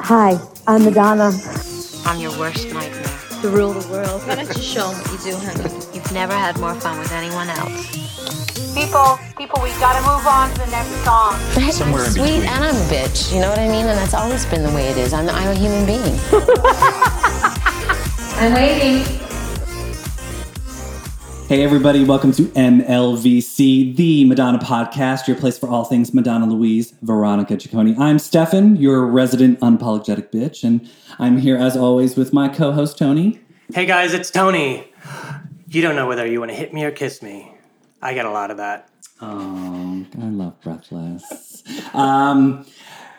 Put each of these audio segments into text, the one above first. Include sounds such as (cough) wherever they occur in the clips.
Hi, I'm Madonna. I'm your worst nightmare. To rule the world. Why don't you show them what you do, honey? You've never had more fun with anyone else. People, people, we gotta move on to the next song. I'm sweet and I'm a bitch. You know what I mean? And that's always been the way it is. I'm, I'm a human being. (laughs) I'm waiting. Hey, everybody, welcome to MLVC, the Madonna podcast, your place for all things Madonna Louise, Veronica Ciccone. I'm Stefan, your resident unapologetic bitch, and I'm here as always with my co host, Tony. Hey guys, it's Tony. You don't know whether you want to hit me or kiss me. I get a lot of that. Oh, I love Breathless. Um,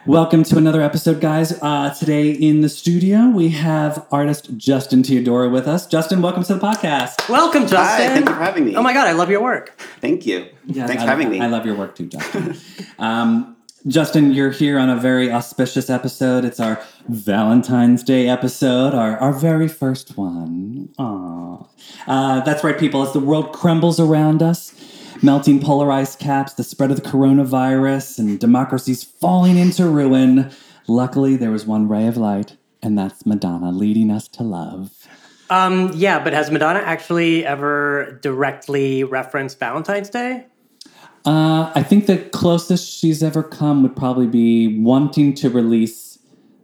welcome to another episode, guys. Uh, today in the studio, we have artist Justin Teodoro with us. Justin, welcome to the podcast. Welcome, Justin. Hi, thank you for having me. Oh my god, I love your work. Thank you. Yeah, Thanks I- for having me. I love your work too, Justin. (laughs) um, Justin, you're here on a very auspicious episode. It's our Valentine's Day episode, our, our very first one. Aww. Uh, that's right, people. As the world crumbles around us, melting polar ice caps, the spread of the coronavirus, and democracies falling into ruin, luckily there was one ray of light, and that's Madonna leading us to love. Um, yeah, but has Madonna actually ever directly referenced Valentine's Day? Uh, I think the closest she's ever come would probably be wanting to release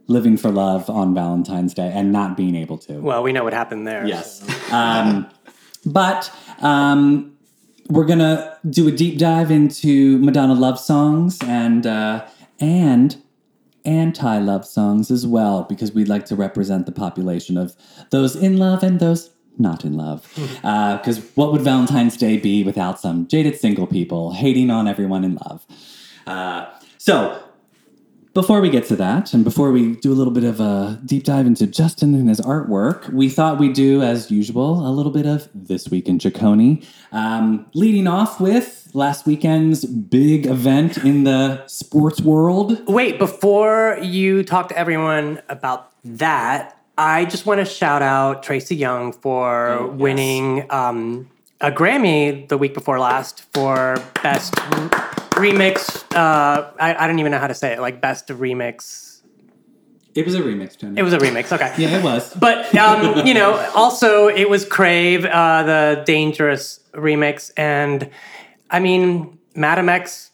Living for Love on Valentine's Day and not being able to. Well, we know what happened there. yes. Um, but um, we're to do a deep dive into Madonna love songs and, uh, and anti love songs as well, because we'd like to represent the population of those in love and those not in love. Because what would Valentine's Day be without some jaded single people hating on everyone in love? Uh, so, before we get to that, and before we do a little bit of a deep dive into Justin and his artwork, we thought we'd do, as usual, a little bit of This Week in Ciccone. Um, leading off with last weekend's big event in the sports world. Wait, before you talk to everyone about that, I just want to shout out Tracy Young for Oh, yes. winning um, a Grammy the week before last for best remix. Uh, I, I don't even know how to say it, like best remix. It was a remix, Tony. It was a remix, okay. (laughs) yeah, it was. But um, you know, also it was Crave, uh, the Dangerous remix, and I mean, Madame X,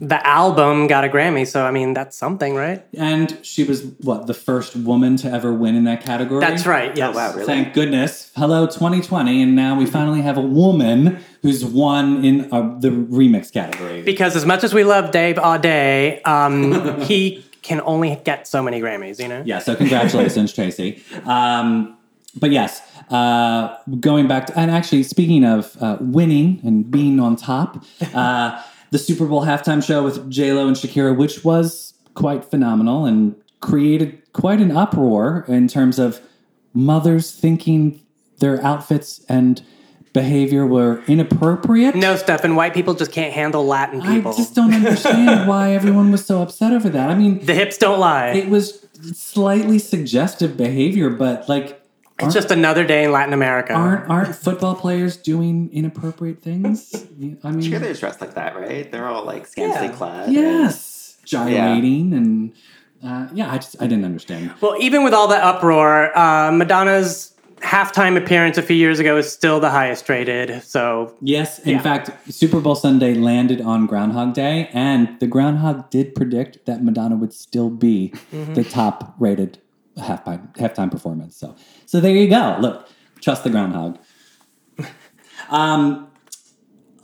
the album got a Grammy, so I mean that's something, right? And she was, what, the first woman to ever win in that category? That's right. Yes. Oh, wow, really? Thank goodness. Hello, 2020. And now we finally have a woman who's won in uh, the remix category. Because as much as we love Dave Audé, um, (laughs) he can only get so many Grammys, you know. yeah, so congratulations, (laughs) Tracy. Um, but yes, uh, going back to, and actually speaking of uh, winning and being on top, uh, the Super Bowl halftime show with J-Lo and Shakira, which was quite phenomenal and created quite an uproar in terms of mothers thinking their outfits and behavior were inappropriate. No, Stefan, white people just can't handle Latin people. I just don't understand why (laughs) everyone was so upset over that. I mean, the hips don't lie. it was slightly suggestive behavior, but like, it's just another day in Latin America. aren't aren't football players doing inappropriate things? I mean, Cheerleaders dressed like that, right? They're all like scantily Yeah. clad. yes, gyrating and uh, yeah, I just I didn't understand. Well, even with all the uproar, uh, Madonna's halftime appearance a few years ago is still the highest rated. So Yes, in Yeah. fact, Super Bowl Sunday landed on Groundhog Day, and the Groundhog did predict that Madonna would still be Mm-hmm. the top rated halftime halftime performance. So, so there you go. Look, trust the Groundhog. um,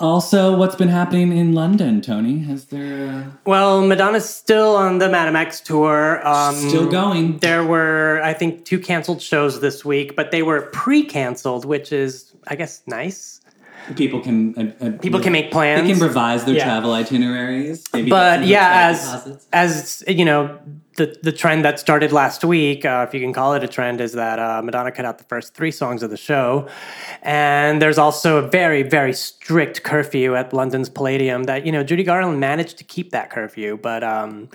also, what's been happening in London, Tony? Has there uh, Well, Madonna's still on the Madame X tour. Um, still going? There were, I think, two canceled shows this week, but they were pre-canceled, which is, I guess, nice. People can uh, uh, People can make plans. They can revise their Yeah. travel itineraries. Maybe But yeah, as deposits. as you know, the the trend that started last week, uh, if you can call it a trend, is that uh, Madonna cut out the first three songs of the show, and there's also a very very strict curfew at London's Palladium. That you know, Judy Garland managed to keep that curfew, but um,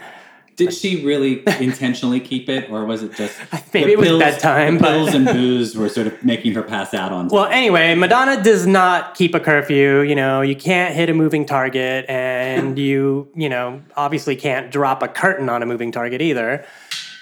Did she really (laughs) intentionally keep it, or was it just Maybe it was bedtime, the pills and booze were sort of making her pass out on. (laughs) Well, anyway, Madonna does not keep a curfew. You know, you can't hit a moving target, and (laughs) you, you know, obviously can't drop a curtain on a moving target either.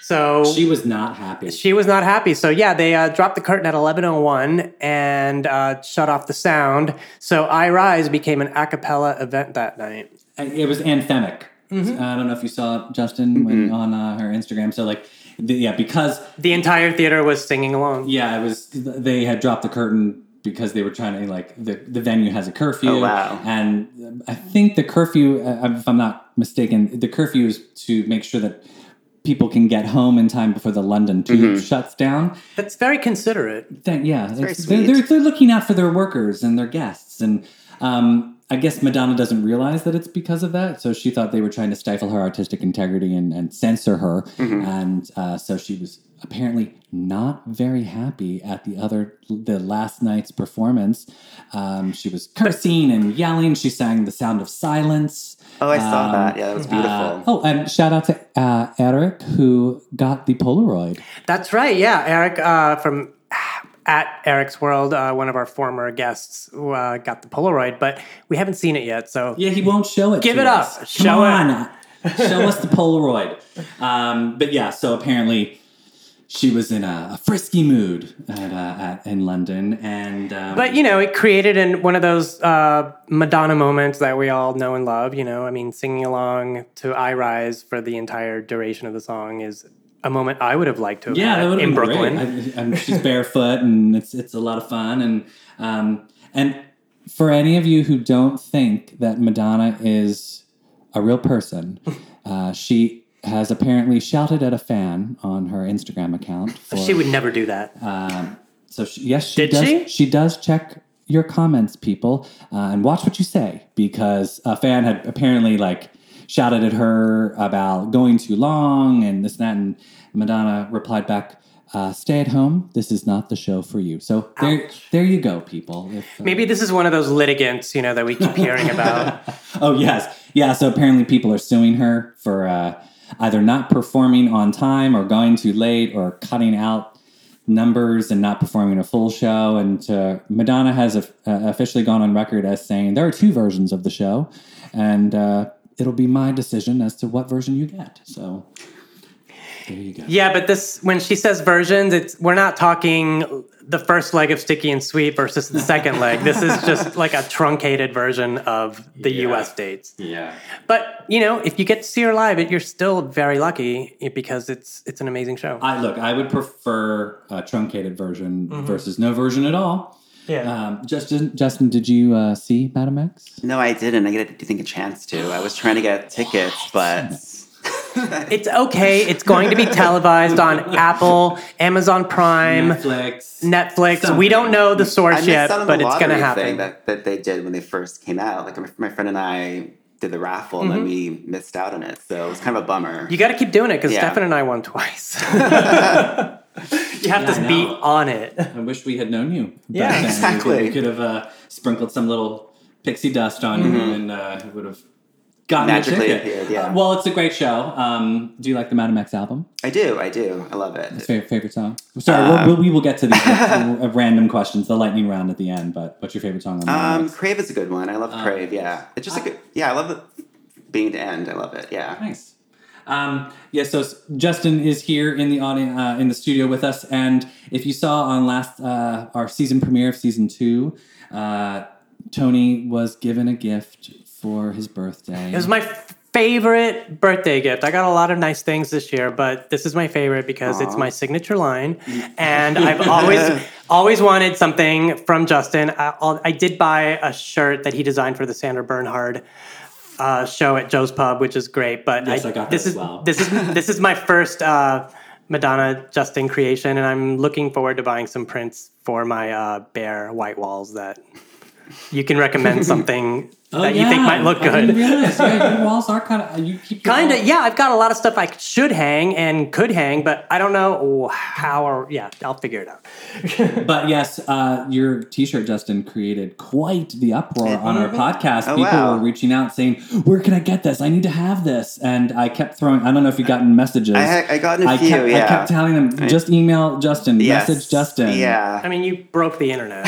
So she was not happy. she was not happy. So yeah, they uh, dropped the curtain at 11:01 and uh, shut off the sound. So I Rise became an a cappella event that night. it was anthemic. Mm-hmm. I don't know if you saw it, Justin when, on uh, her Instagram. So like, the, yeah, because The entire theater was singing along. yeah, it was they had dropped the curtain because they were trying to like the the venue has a curfew. Oh, wow. And I think the curfew, uh, if I'm not mistaken, the curfew is to make sure that people can get home in time before the London tube Mm-hmm. shuts down. That's very considerate. Thank, yeah, very it's- they're, they're, they're looking out for their workers and their guests, and um, I guess Madonna doesn't realize that it's because of that. So she thought they were trying to stifle her artistic integrity and, and censor her, Mm-hmm. and uh, so she was apparently not very happy at the other the last night's performance. Um, she was cursing and yelling. She sang "The Sound of Silence." Oh, I saw Um, that. Yeah, that was beautiful. Uh, oh, and shout out to uh, Eric who got the Polaroid. That's right. Yeah, Eric uh, from at Eric's World, uh, one of our former guests, uh, got the Polaroid, but we haven't seen it yet. So Yeah, he won't show it. Give it us. up. Come Show it. on. show us the Polaroid. Um, but yeah, so apparently she was in a, a frisky mood at, uh, at in London, and um, But you know, it created in one of those uh, Madonna moments that we all know and love. You know, I mean, singing along to "I Rise" for the entire duration of the song is a moment I would have liked to have yeah, had that would have in Brooklyn. I, and she's barefoot, and it's it's a lot of fun, and um, and for any of you who don't think that Madonna is a real person, (laughs) uh, she has apparently shouted at a fan on her Instagram account. (laughs) For, She would never do that. Um, so she, yes, she Did does. she? does check your comments, people, uh, and watch what you say because a fan had apparently like shouted at her about going too long and this and that, and Madonna replied back. Uh, stay at home. This is not the show for you. So there, there you go, people. If, uh, Maybe this is one of those litigants, you know, that we keep hearing about. (laughs) oh yes, yeah. So apparently, people are suing her for uh, either not performing on time, or going too late, or cutting out numbers and not performing a full show. And uh, Madonna has uh, officially gone on record as saying there are two versions of the show, and uh, it'll be my decision as to what version you get. So there you go. Yeah, but this when she says versions, it's we're not talking the first leg of Sticky and Sweet versus the second (laughs) leg. This is just like a truncated version of the Yeah. US dates. Yeah. But, you know, if you get to see her live, it, you're still very lucky because it's it's an amazing show. I look. I would prefer a truncated version Mm-hmm. versus no version at all. Yeah. Um, Justin, Justin, did you uh, see Madame X? No, I didn't. I get, do think a chance to. I was trying to get tickets, but (laughs) It's okay. It's going to be televised on (laughs) Apple, Amazon Prime, Netflix. Netflix. We don't know the source missed yet, but it's going to happen. thing that, that they did when they first came out. Like my, my friend and I did the raffle, and then we missed out on it. So it was kind of a bummer. Mm-hmm. You got to keep doing it because Yeah. Stefan and I won twice. (laughs) (laughs) you have Yeah, to I be on it. I wish we had known you. Yeah, back then. We exactly. could- We could have uh, sprinkled some little pixie dust on you, and uh, it would have gotten Magically a appeared, yeah. Uh, well, it's a great show. Um, do you like the Madame X album? I do, I do. I love it. Favorite, favorite song? Sorry, Uh, we'll, we will get to these (laughs) uh, random questions, the lightning round at the end. But what's your favorite song on Madam Um, X? Crave is a good one. I love Crave. Yeah, it's just a good. Yeah, I love it. Being to end, I love it. Yeah. Nice. Um, yeah, so Justin is here in the audience, uh, in the studio with us, and if you saw on last uh, our season premiere of season two, uh, Tony was given a gift for his birthday. It was my favorite birthday gift. I got a lot of nice things this year, but this is my favorite because it's my signature line, (laughs) and I've always always wanted something from Justin. I, I did buy a shirt that he designed for the Sandra Bernhard uh, show at Joe's Pub, which is great. But Yes, I got this is well. this is (laughs) this is my first uh, Madonna Justin creation, and I'm looking forward to buying some prints for my uh, bare white walls that. You can recommend (laughs) something that you think might look Oh, I didn't good. realize. Yeah, your (laughs) walls are kind of. You keep Kind of, yeah. I've got a lot of stuff I should hang and could hang, but I don't know how or yeah. I'll figure it out. (laughs) (laughs) But yes, uh, your T-shirt, Justin, created quite the uproar on our podcast. Oh, People wow. were reaching out saying, "Where can I get this? I need to have this." And I kept throwing. I don't know if you gotten messages. I ha- I gotten a I few, Kept, I kept telling them, just email Justin, Yes. message Justin. Yeah. I mean, you broke the internet.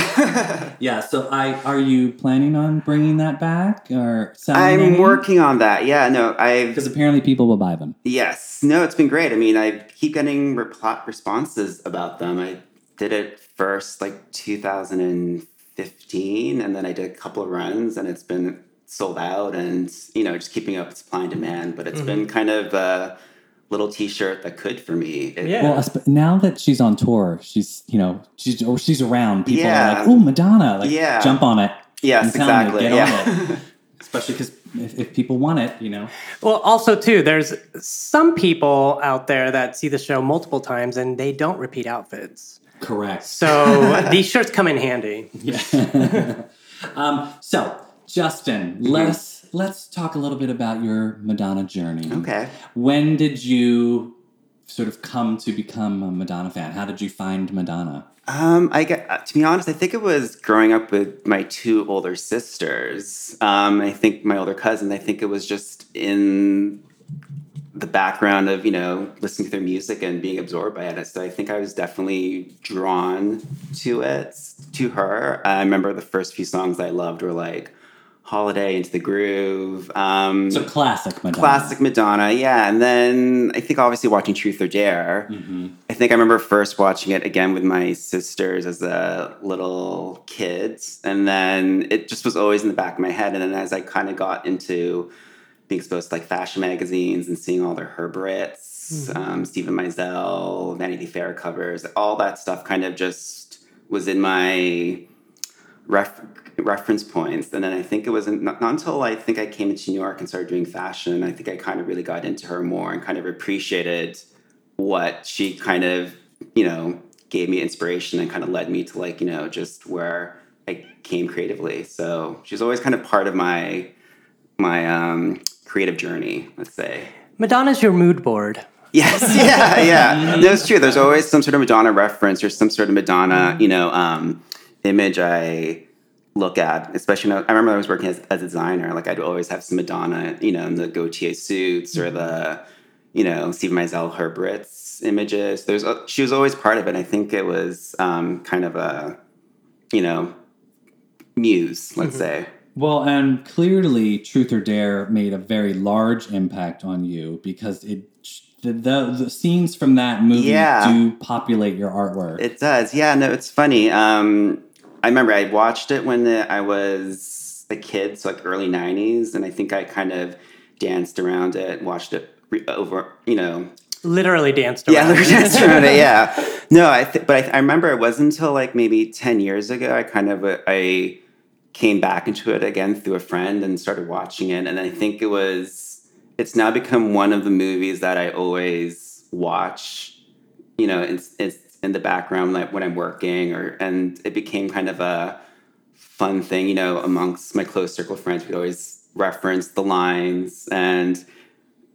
yeah. So I are you planning on bringing that back or selling? I'm working on that. Yeah, no, I've because apparently people will buy them. Yes. No, it's been great. I mean, I keep getting repl- responses about them. I did it first like 2015, and then I did a couple of runs, and it's been sold out, and you know, just keeping up with supply and demand. But it's been mm-hmm. kind of a little T-shirt that could for me. It- Yeah. Well, now that she's on tour, she's you know she's or she's around. People Yeah. are like, "Oh, Madonna!" Like, Yeah. jump on it. Yes, I'm exactly. You, yeah. (laughs) Especially because if, if people want it, you know. Well, also too, there's some people out there that see the show multiple times and they don't repeat outfits. Correct. So (laughs) these shirts come in handy. (laughs) Um, so, Justin, let's let's talk a little bit about your Madonna journey. Okay. When did you sort of come to become a Madonna fan? How did you find Madonna? Um, I get uh, to be honest. I think it was growing up with my two older sisters. Um, I think my older cousin. I think it was just in the background of you know listening to their music and being absorbed by it. So I think I was definitely drawn to it, to her. I remember the first few songs I loved were like "Holiday," "Into the Groove." Um, So classic Madonna. Classic Madonna, yeah. And then I think obviously watching Truth or Dare. I think I remember first watching it again with my sisters as a little kid. And then it just was always in the back of my head. And then as I kind of got into being exposed to like fashion magazines and seeing all their Herb Ritts, um, Steven Meisel, Vanity Fair covers, all that stuff kind of just was in my ref- reference points. And then I think it was not, not until I think I came into New York and started doing fashion, I think I kind of really got into her more and kind of appreciated what she kind of, you know, gave me inspiration and kind of led me to like, you know, just where I came creatively. So she's always kind of part of my my um creative journey, let's say. Madonna's your mood board. Yes, (laughs) yeah, yeah. No, it's true. There's always some sort of Madonna reference or some sort of Madonna, you know, um, image I look at. Especially, when I remember I was working as, as a designer. Like I'd always have some Madonna, you know, in the Gaultier suits or the, you know, Steve Meisel Herb Ritts images. There's a, she was always part of it. I think it was um, kind of a, you know, muse, let's say. Well, and clearly, Truth or Dare made a very large impact on you because it the the, the scenes from that movie Yeah. do populate your artwork. It does. Yeah, no, it's funny. Um, I remember I watched it when uh, I was a kid, so like early 90s, and I think I kind of danced around it, watched it re- over, you know. Literally danced Yeah, around. (laughs) danced around it, yeah. (laughs) No, I th- but I, I remember it wasn't until like maybe 10 years ago I kind of uh, I came back into it again through a friend and started watching it, and I think it was it's now become one of the movies that I always watch you know, it's, it's in the background like when I'm working or and it became kind of a fun thing, you know, amongst my close circle friends. We'd always reference the lines and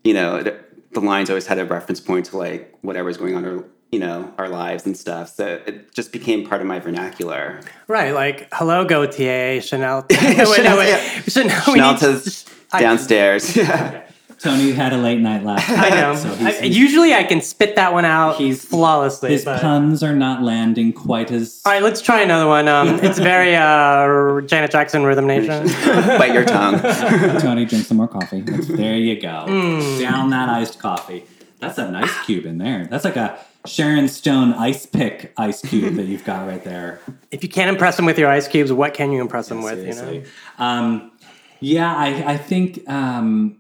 you know, the, the lines always had a reference point to like whatever's going on or you know, our lives and stuff. So it just became part of my vernacular. Right, like hello Gaultier, Chanel. wait, (laughs) Chanel, no, wait. yeah. Chanel, Chanel need- to I- downstairs. (laughs) Yeah. Tony had a late night last night. I know. So I- he's, he's- usually I can spit that one out He's- flawlessly. his but- puns are not landing quite as. All right, let's try another one. Um, (laughs) it's very uh, Janet Jackson Rhythm Nation. (laughs) Bite your tongue. (laughs) Tony, drink some more coffee. That's- there you go. Hmm. Down that iced coffee. That's an ice cube in there. That's like a Sharon Stone ice pick ice cube that you've got right there. if you can't impress them with your ice cubes, what can you impress them with? You know. Um, yeah, I, I think. Um,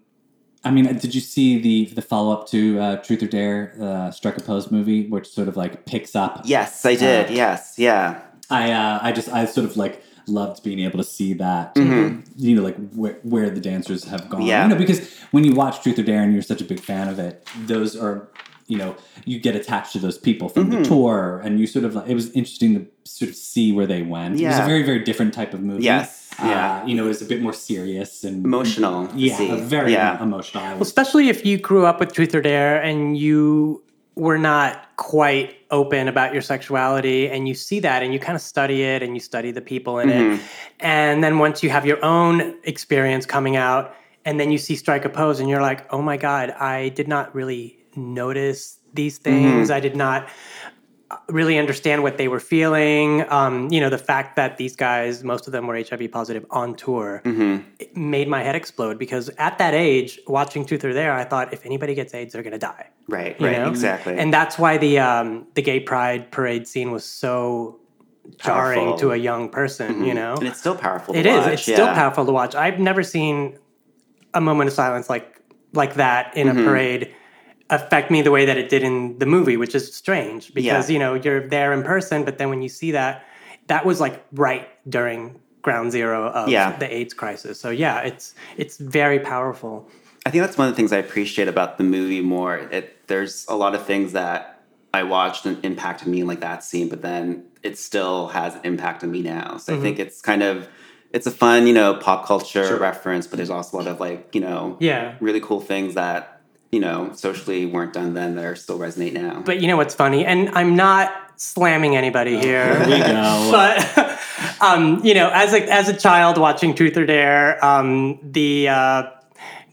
I mean, did you see the the follow up to uh, Truth or Dare, uh, Strike a Pose movie, which sort of like picks up? yes, I did. Uh, yes. Yeah. I uh, I just I sort of like loved being able to see that Mm-hmm. you know like where, where the dancers have gone Yeah. you know because when you watch Truth or Dare and you're such a big fan of it those are you know you get attached to those people from Mm-hmm. the tour and you sort of like it was interesting to sort of see where they went yeah. it was a very very different type of movie Yes. Yeah. Uh, you know, is a bit more serious and Emotional. Yeah, see. very Yeah. emotional. Well, especially if you grew up with Truth or Dare and you were not quite open about your sexuality and you see that and you kind of study it and you study the people in it. And then once you have your own experience coming out and then you see Strike a Pose and you're like, oh my God, I did not really notice these things. I did not really understand what they were feeling. Um, you know, the fact that these guys, most of them were HIV positive on tour, it made my head explode because at that age, watching Truth or Dare, I thought if anybody gets AIDS, they're going to die. Right, you right, know? exactly. And that's why the um, the gay pride parade scene was so jarring Powerful. to a young person. You know, and it's still powerful to it is. watch. It's still yeah. powerful to watch. I've never seen a moment of silence like like that in Mm-hmm. a parade affect me the way that it did in the movie, which is strange because Yeah. you know you're there in person, but then when you see that, that was like right during ground zero of Yeah. the AIDS crisis. So yeah, it's it's very powerful. I think that's one of the things I appreciate about the movie more. It there's a lot of things that I watched and impacted me like that scene, but then it still has an impact on me now. So I mm-hmm. think it's kind of it's a fun, you know, pop culture reference, but there's also a lot of like, you know, Yeah. really cool things that, you know, socially weren't done then that are still resonate now. But you know what's funny, and I'm not slamming anybody here. here we go. (laughs) but um, you know, as a as a child watching Truth or Dare, um, the uh,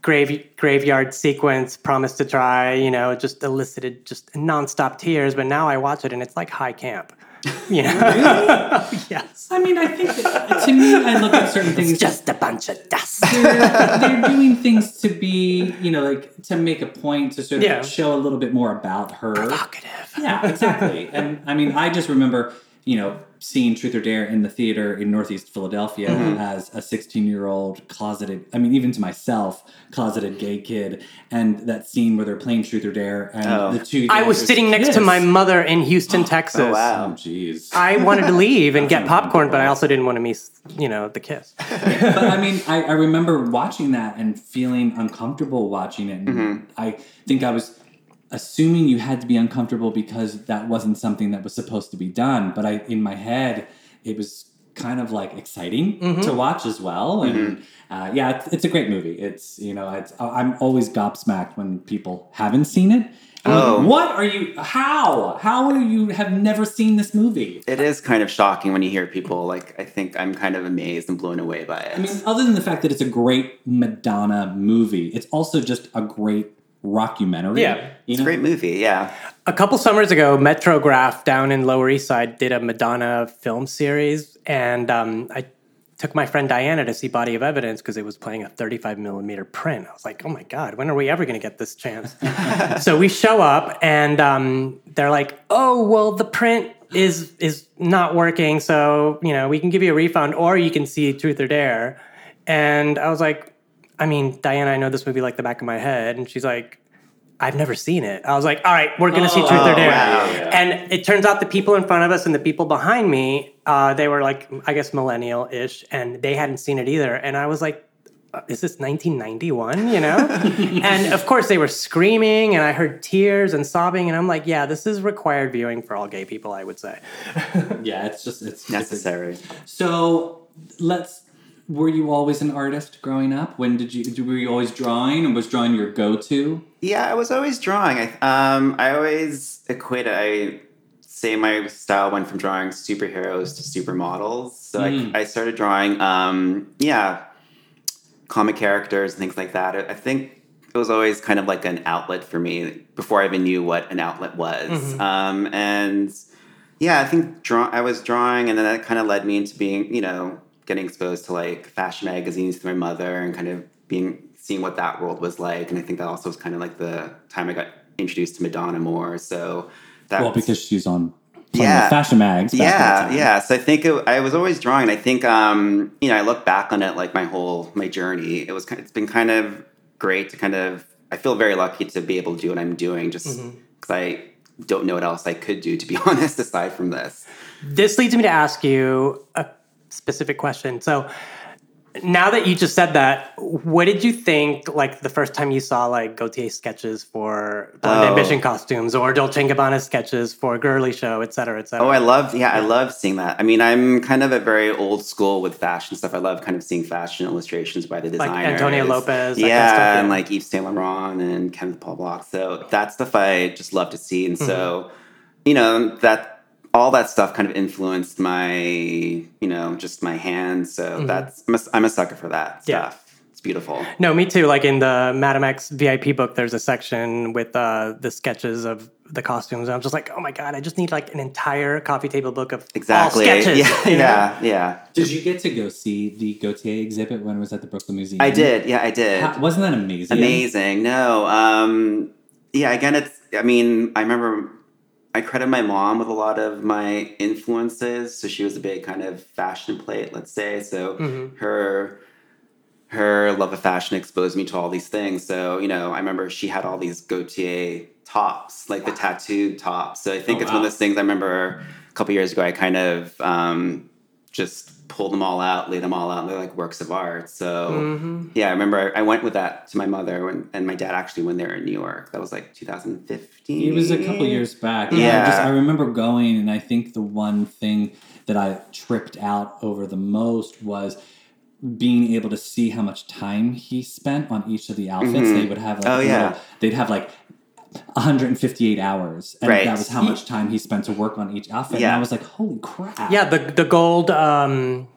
grave graveyard sequence, Promise to Try, you know, just elicited just nonstop tears. But now I watch it and it's like high camp. (laughs) Know, yes, I mean, I think that, to me, I look at certain things. just a bunch of dust. they're, they're doing things to be, you know, like to make a point to sort of Yeah. show a little bit more about her. Provocative. Yeah, exactly. and I mean, I just remember, you know, seeing Truth or Dare in the theater in Northeast Philadelphia Mm-hmm. as a 16 year old closeted, I mean, even to myself, closeted gay kid. And that scene where they're playing Truth or Dare and Oh. the two. I was sitting next to my mother in Houston, (gasps) Texas. Oh, wow. Oh, jeez. I wanted to leave and (laughs) get popcorn, but I also didn't want to miss, you know, the kiss. (laughs) but I mean, I, I remember watching that and feeling uncomfortable watching it. And Mm-hmm. I think I was assuming you had to be uncomfortable because that wasn't something that was supposed to be done. But I, in my head, it was kind of like exciting Mm-hmm. to watch as well. And uh, yeah, it's, it's a great movie. It's you know, it's I'm always gobsmacked when people haven't seen it. Like, Oh. what are you? How? How are you have never seen this movie? it is kind of shocking when you hear people like I think I'm kind of amazed and blown away by it. I mean, other than the fact that it's a great Madonna movie, it's also just a great rockumentary. Yeah. you it's a great movie, yeah. A couple summers ago, Metrograph down in Lower East Side did a Madonna film series, and um, I took my friend Diana to see Body of Evidence because it was playing a 35 millimeter print. I was like, oh my God, when are we ever going to get this chance? (laughs) so we show up, and um, they're like, oh, well, the print is is not working, so you know we can give you a refund, or you can see Truth or Dare. And I was like, I mean, Diana, I know this movie like the back of my head, and she's like, I've never seen it. I was like, all right, we're gonna see Truth or oh, Dare. wow. And it turns out the people in front of us and the people behind me, uh, they were like, I guess millennial ish, and they hadn't seen it either. And I was like, is this 1991? You know? (laughs) and of course, they were screaming, and I heard tears and sobbing, and I'm like, yeah, this is required viewing for all gay people, I would say. (laughs) Yeah, it's just it's it's Necessary. so let's. Were you always an artist growing up? When did you? Were you always drawing, and was drawing your go-to? Yeah, I was always drawing. I um I always equate I say my style went from drawing superheroes to supermodels. So Mm. I, I started drawing um yeah comic characters and things like that. I I think it was always kind of like an outlet for me before I even knew what an outlet was. Um, and yeah, I think draw I was drawing, and then that kind of led me into being you know getting exposed to like fashion magazines through my mother and kind of being seeing what that world was like. And I think that also was kind of like the time I got introduced to Madonna more. So that Well, was- because she's on plenty Yeah. fashion mags. back in the yeah, yeah. So I think it, I was always drawing. I think um, you know I look back on it like my whole my journey. It was kind it's been kind of great to kind of. I feel very lucky to be able to do what I'm doing, just because I don't know what else I could do to be (laughs) honest aside from this. This leads me to ask you a specific question. So, now that you just said that, what did you think like the first time you saw like Gaultier sketches for Blond Oh. Ambition costumes or Dolce & Gabbana sketches for a Girly Show, et cetera, et cetera? Oh, I love, yeah, I love seeing that. I mean, I'm kind of a very old school with fashion stuff. I love kind of seeing fashion illustrations by the Like. Antonio Lopez, that kind of yeah, stuff, yeah. and like Yves Saint Laurent and Kenneth Paul Block. So that stuff I just love to see. And so, Mm-hmm. you know, that all that stuff kind of influenced my, you know, just my hands. So that's, I'm a, I'm a sucker for that Mm-hmm. Yeah. stuff. It's beautiful. No, me too. Like in the Madame X VIP book, there's a section with uh, the sketches of the costumes. And I'm just like, oh my God, I just need like an entire coffee table book of Exactly. all (laughs) sketches. Yeah, (laughs) you know? yeah, yeah. Did you get to go see the Gaultier exhibit when it was at the Brooklyn Museum? I did. Yeah, I did. How- wasn't that amazing? Amazing. No. Um, yeah, again, it's, I mean, I remember I credit my mom with a lot of my influences. So she was a big kind of fashion plate, let's say. So her her love of fashion exposed me to all these things. So, you know, I remember she had all these Gaultier tops, like the tattooed tops. So I think Oh, it's one of those things I remember a couple years ago, I kind of um, just pulled them all out, lay them all out. They're like works of art. So Mm-hmm. yeah, I remember I, I went with that to my mother when, and my dad actually when they were in New York. That was like 2015. It was a couple years back. Yeah. I, just, I remember going, and I think the one thing that I tripped out over the most was being able to see how much time he spent on each of the outfits. They would have like Oh, yeah. little- they'd have like 158 hours, and Right. that was how much time he spent to work on each outfit. And I was like, holy crap! Yeah, the the gold, um,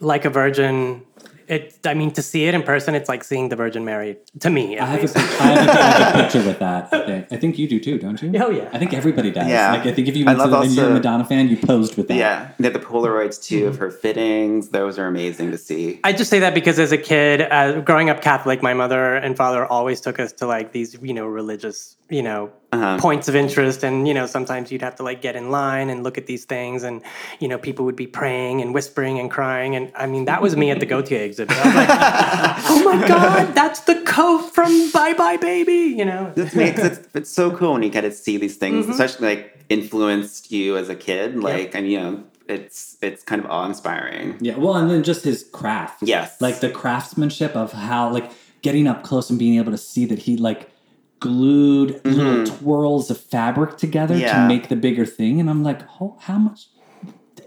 like a virgin. It. I mean, to see it in person, it's like seeing the Virgin Mary. To me, I have, a, least. pic- I, have a, I have a picture with that. I think. I think you do too, don't you? Oh, yeah. I think everybody does. Yeah. Like I think if you I went to love and you're a Madonna fan, you posed with that. Yeah, they had the Polaroids too Mm-hmm. of her fittings. Those are amazing to see. I just say that because as a kid, uh, growing up Catholic, my mother and father always took us to like these, you know, religious, you know, Uh-huh. points of interest. And, you know, sometimes you'd have to like get in line and look at these things. And, you know, people would be praying and whispering and crying. And I mean, that was me at the Gaultier exhibit. I was like, (laughs) oh my God, that's the coat from Bye Bye Baby, you know? It's, it's, it's so cool when you get to see these things, Mm-hmm. especially like influenced you as a kid. Like, and you know, it's it's kind of awe inspiring. Yeah, well, and then just his craft. Yes. Like the craftsmanship of how, like, getting up close and being able to see that he, like, glued little twirls of fabric together Mm-hmm. Yeah. to make the bigger thing. And I'm like, oh, how much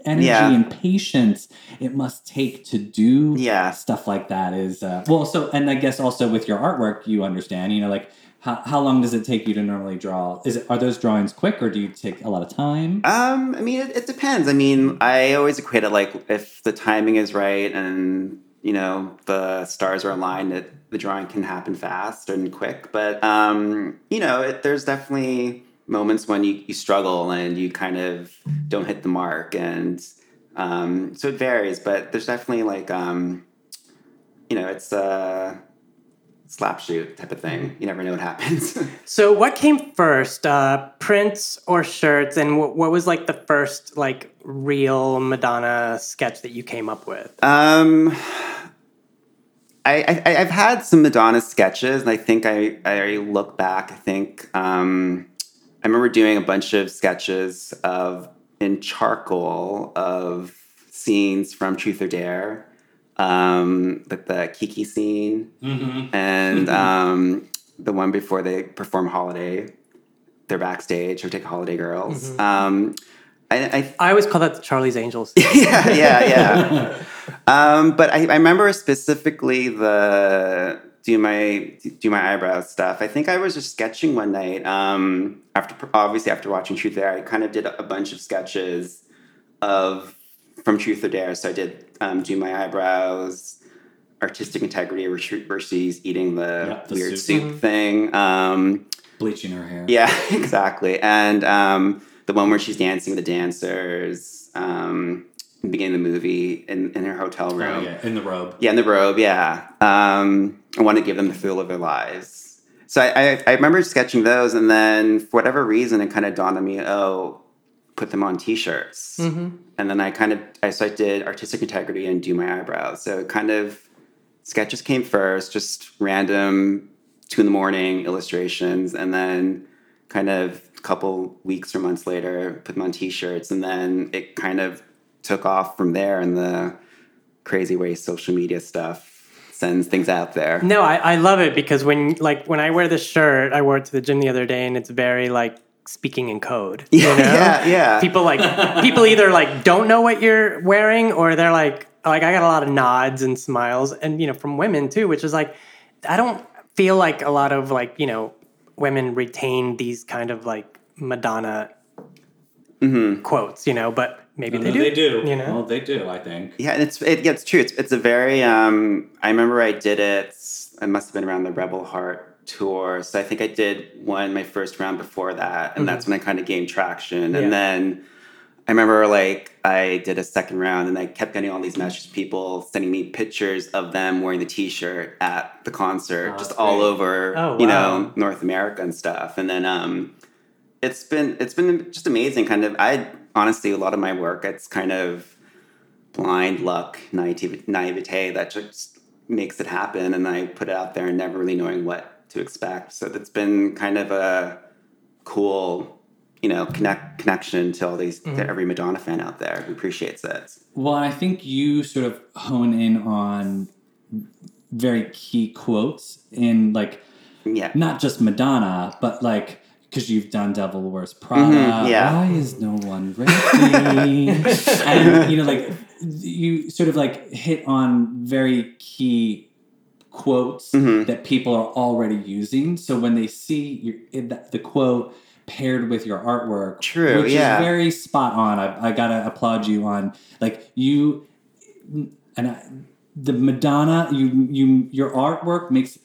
energy Yeah. and patience it must take to do Yeah. stuff like that is, uh, well, so, and I guess also with your artwork, you understand, you know, like, how, how long does it take you to normally draw? Is it are those drawings quick or do you take a lot of time? Um, I mean, it, it depends. I mean, I always equate it like if the timing is right and you know the stars are aligned, it, the drawing can happen fast and quick. But um, you know, it, there's definitely moments when you, you struggle and you kind of don't hit the mark, and um, so it varies. But there's definitely like um, you know, it's a slap shoot type of thing. You never know what happens. (laughs) So, what came first, uh, prints or shirts? And wh- what was like the first like real Madonna sketch that you came up with? Um, I, I I've had some Madonna sketches, and I think I I look back. I think um, I remember doing a bunch of sketches of in charcoal of scenes from Truth or Dare, um, like the Kiki scene, and um, the one before they perform Holiday. They're backstage or take Holiday Girls. Um, I, I I always call that the Charlie's Angels. (laughs) yeah, yeah, yeah. (laughs) um, but I, I remember specifically the do my do my eyebrows stuff. I think I was just sketching one night. Um, after obviously after watching Truth or Dare, I kind of did a bunch of sketches of from Truth or Dare. So I did um, do my eyebrows, artistic integrity versus versus eating the, Yeah, the weird soup. soup, thing. Um, Bleaching her hair. yeah, (laughs) exactly. And um, the one where she's dancing with the dancers, um, beginning of the movie in, in her hotel Oh, room. yeah, in the robe. Yeah, in the robe, yeah. Um, I want to give them the thrill of their lives. So I, I, I remember sketching those, and then for whatever reason, it kind of dawned on me, oh, put them on t-shirts. And then I kind of, I, so I did artistic integrity and do my eyebrows. So it kind of, sketches came first, just random, two in the morning illustrations, and then kind of a couple weeks or months later, put them on t-shirts, and then it kind of took off from there, and the crazy way social media stuff sends things out there. No, I, I love it because when like when I wear this shirt, I wore it to the gym the other day, and it's very like speaking in code. (laughs) you Yeah, know? yeah, yeah. People like people either like don't know what you're wearing, or they're like like I got a lot of nods and smiles, and you know from women too, which is like I don't feel like a lot of like you know women retain these kind of like Madonna quotes, you know, but maybe they, do, they do. You know, Well, they do. I think. Yeah, and it's it, yeah, it's true. It's it's a very um I remember I did it it must have been around the Rebel Heart tour. So I think I did one my first round before that and that's when I kind of gained traction. Yeah. And then I remember like I did a second round and I kept getting all these messages people sending me pictures of them wearing the t-shirt at the concert Oh, just that's all great. over Oh, you know North America and stuff. And then um it's been it's been just amazing kind of I honestly a lot of my work it's kind of blind luck naive, naivete that just makes it happen and I put it out there and never really knowing what to expect. So that's been kind of a cool, you know, connect connection to all these to mm-hmm. every Madonna fan out there who appreciates it. Well, I think you sort of hone in on very key quotes in like Yeah. not just Madonna, but like because you've done Devil Wears Prada. Mhm, yeah. Why is no one ready? (laughs) and you know, like you sort of like hit on very key quotes Mhm. that people are already using. So when they see your, the, the quote paired with your artwork, True, which yeah. is very spot on. I, I gotta applaud you on like you and I, the Madonna. You you your artwork makes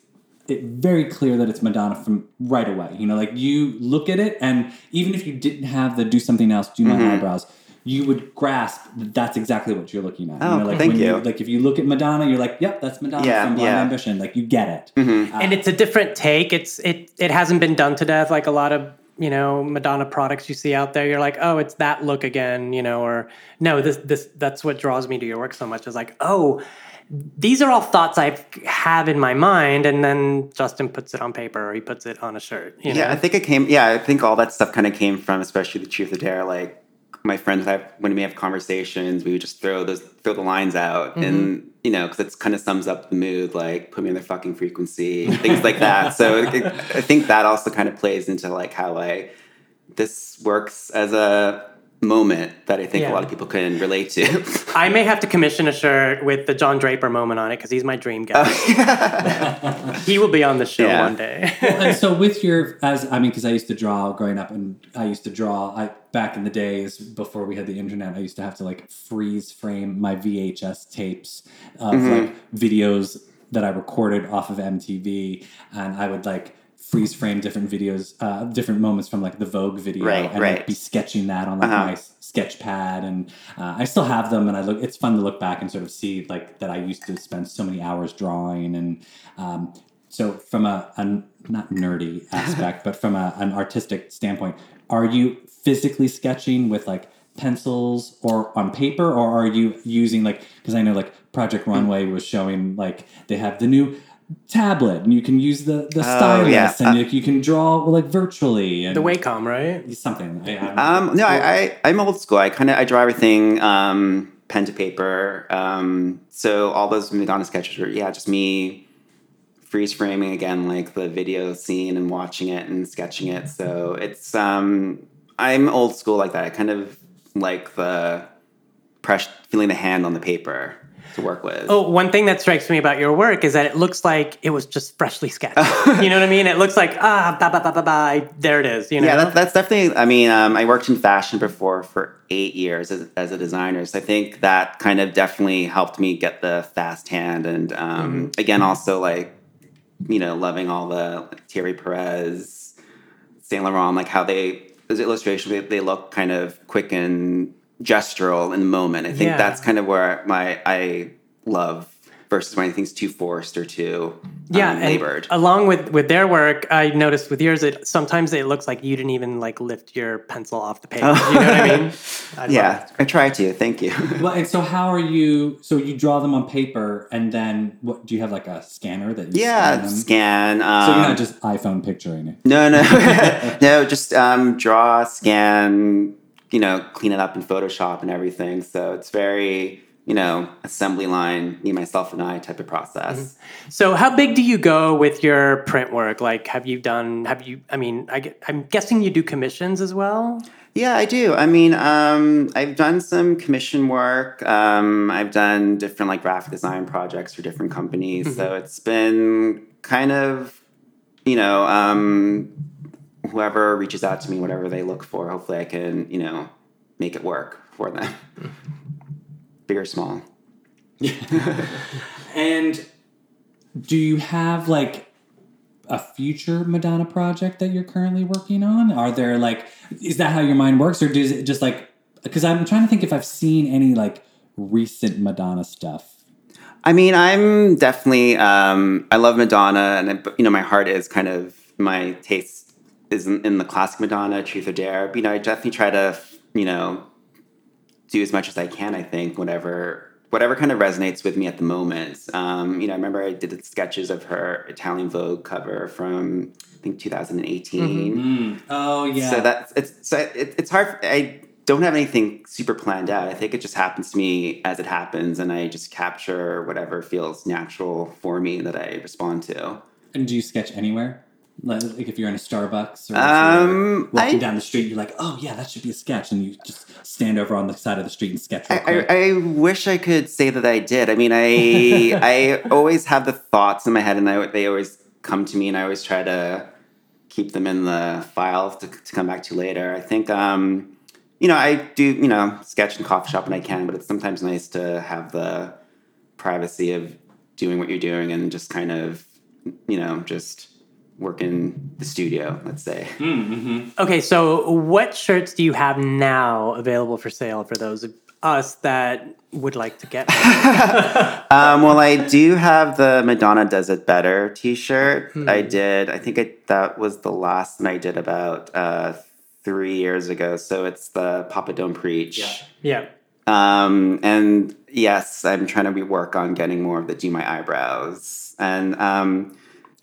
it very clear that it's Madonna from right away. You know, like you look at it, and even if you didn't have the do something else, do my Mhm. eyebrows, you would grasp that that's exactly what you're looking at. Oh, you know, like thank when you. Like if you look at Madonna, you're like, yep, that's Madonna Yeah, from Blind yeah. Ambition. Like you get it. Mhm. and it's a different take. It's it it hasn't been done to death like a lot of you know Madonna products you see out there. You're like, oh, it's that look again, you know, or no, this this that's what draws me to your work so much. Is like, oh, these are all thoughts I have in my mind, and then Justin puts it on paper or he puts it on a shirt. You Yeah, know? I think it came. Yeah, I think all that stuff kind of came from, especially the Truth or Dare. Like my friends, and I, when we have conversations, we would just throw those throw the lines out, mm-hmm. and you know, because it kind of sums up the mood. Like put me on their fucking frequency, things like that. So it, I think that also kind of plays into like how I this works as a moment that I think Yeah. a lot of people can relate to. (laughs) I may have to commission a shirt with the John Draper moment on it because he's my dream guy. Oh, (laughs) he will be on the show Yeah. one day. (laughs) and so with your as I mean because I used to draw growing up and I used to draw I back in the days before we had the internet I used to have to like freeze frame my VHS tapes of mm-hmm. like videos that I recorded off of MTV and I would like freeze frame different videos uh, different moments from like the Vogue video. Right, and right. like be sketching that on like Uh-huh. my sketch pad. And uh, I still have them and I look it's fun to look back and sort of see like that I used to spend so many hours drawing. And um, so from a, a not nerdy (laughs) aspect but from a, an artistic standpoint are you physically sketching with like pencils or on paper? Or are you using like because I know like Project Runway was showing like they have the new tablet and you can use the the stylus yeah. and like, you can draw like virtually and the Wacom, right? something I, I um, no I, I am old school. I kind of I draw everything um, pen to paper. Um, so all those Madonna sketches were yeah, just me freeze framing again, like the video scene and watching it and sketching it. So it's um, I'm old school like that. I kind of like the press feeling the hand on the paper to work with. Oh, one thing that strikes me about your work is that it looks like it was just freshly sketched. you know what I mean? It looks like ah, ba ba ba ba ba. There it is. You know? Yeah, that, that's definitely. I mean, um, I worked in fashion before for eight years as, as a designer, so I think that kind of definitely helped me get the fast hand, and um, again, also like you know, loving all the like, Thierry Perez, Saint Laurent, like how they those illustrations they, they look kind of quick and gestural in the moment. I think Yeah. that's kind of where my I love versus when anything's too forced or too yeah, um, and labored. along with with their work, I noticed with yours, it sometimes it looks like you didn't even like lift your pencil off the page. You know what I mean? I (laughs) yeah, I try to. Thank you. (laughs) Well, and so how are you? So you draw them on paper, and then what? Do you have like a scanner that you yeah, scan them? scan. Um, So you're not just iPhone picturing it. No, no, (laughs) no. Just um, draw, scan, you know, clean it up in Photoshop and everything. So it's very you know, assembly line, me, myself, and I type of process. So, how big do you go with your print work? Like, have you done? Have you? I mean, I, I'm guessing you do commissions as well. Yeah, I do. I mean, um, I've done some commission work. Um, I've done different like graphic design projects for different companies. So it's been kind of, you know, um, whoever reaches out to me, whatever they look for, hopefully I can, you know, make it work for them. (laughs) Big or small. (laughs) And do you have like a future Madonna project that you're currently working on? Are there like, is that how your mind works, or does it just like? Because I'm trying to think if I've seen any like recent Madonna stuff. I mean, I'm definitely um, I love Madonna, and I, you know, my heart is kind of my taste is in, in the classic Madonna, Truth or Dare. But, you know, I definitely try to you know do as much as I can. I think whatever whatever kind of resonates with me at the moment. Um, you know, I remember I did sketches of her Italian Vogue cover from I think 2018. Oh yeah. So that's it's so it, it's hard. I don't have anything super planned out. I think it just happens to me as it happens, and I just capture whatever feels natural for me that I respond to. and do you sketch anywhere? Like like if you're in a Starbucks or Um, walking I- down the street, you're like, oh yeah, that should be a sketch, and you just stand over on the side of the street and sketch. I. I, I wish I could say that I did. I mean, I (laughs) I always have the thoughts in my head, and I, they always come to me, and I always try to keep them in the file to, to come back to later. I think, um, you know, I do, you know, sketch in coffee shop when I can, but it's sometimes nice to have the privacy of doing what you're doing and just kind of, you know, just work in the studio, let's say. Okay, so what shirts do you have now available for sale for those of us that would like to get? (laughs) Um, well, I do have the Madonna Does It Better T-shirt. I did. I think it, that was the last one I did about uh, three years ago. So it's the Papa Don't Preach. yeah. Um, and yes, I'm trying to rework on getting more of the Do My Eyebrows. And um,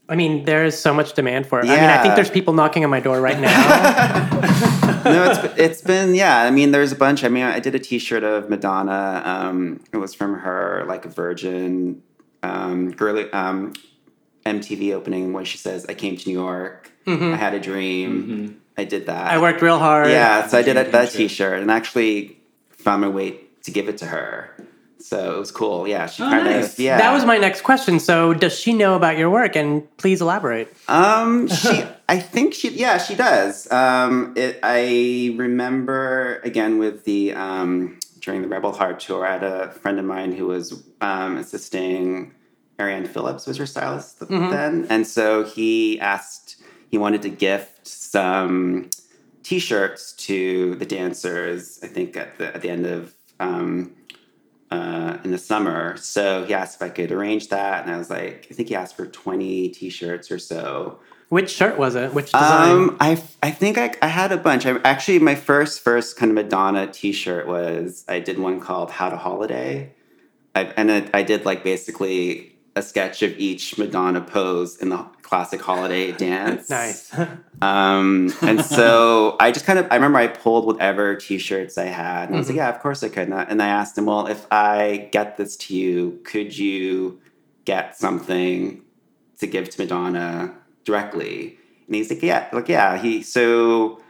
I mean, there is so much demand for it. I mean, I think there's people knocking on my door right now. (laughs) no, it's it's been yeah. I mean, there's a bunch. I mean, I did a T-shirt of Madonna. Um, it was from her like a Virgin um, girly um, MTV opening where she says, "I came to New York. I had a dream. I did that. I worked real hard. Yeah, so I did that, that. T-shirt and actually found my way to give it to her. So it was cool. Yeah, she Oh, kind nice. of yeah. That was my next question. So, does she know about your work? And please elaborate. Um, (laughs) she, I think she, yeah, she does. Um, it, I remember again with the um during the Rebel Heart tour, I had a friend of mine who was um assisting. Arianne Phillips was her stylist then, and so he asked, he wanted to gift some T-shirts to the dancers. I think at the at the end of um, uh, in the summer. So he asked if I could arrange that, and I was like, I think he asked for twenty T-shirts or so. Which shirt was it? Which design? Um, I I think I, I had a bunch. I, actually, my first first kind of Madonna T-shirt was I did one called "How to Holiday," I, and it, I did like basically a sketch of each Madonna pose in the classic holiday (laughs) dance. nice. Um, and so (laughs) I just kind of I remember I pulled whatever T-shirts I had, and I was like, yeah, of course I could. And I, and I asked him, well, if I get this to you, could you get something to give to Madonna directly? And he's like, yeah, like yeah. He so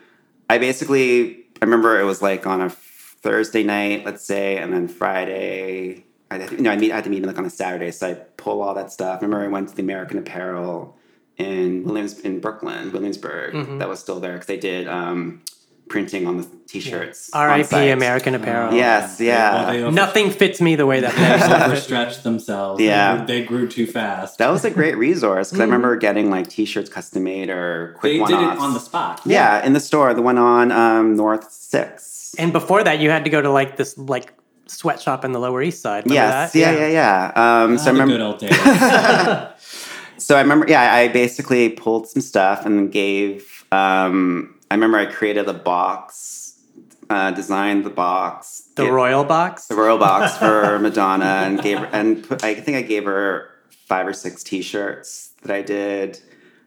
I basically I remember it was like on a Thursday night, let's say, and then Friday. I had, you know, I, meet, I had to meet him like on a Saturday, so I pull all that stuff. I remember I went to the American Apparel in Williams in Brooklyn, Williamsburg. That was still there because they did um, printing on the T-shirts. on R.I.P. American Apparel. Yes, yeah. Well, over- Nothing fits me the way that they they overstretched themselves. Yeah. they, they grew too fast. That was a great resource because I remember getting like T-shirts custom made or quick they one did it on the spot. Yeah, in the store, the one on um, North Six. And before that, you had to go to like this like sweatshop in the Lower East Side. Remember Yes, that? yeah, yeah, yeah. Um, so I the remember, good old days. (laughs) So I remember, yeah, I basically pulled some stuff and gave. Um, I remember I created a box, uh, designed the box, The gave- Royal Box. the royal box (laughs) for Madonna, and gave her, and put, I think I gave her five or six T-shirts that I did,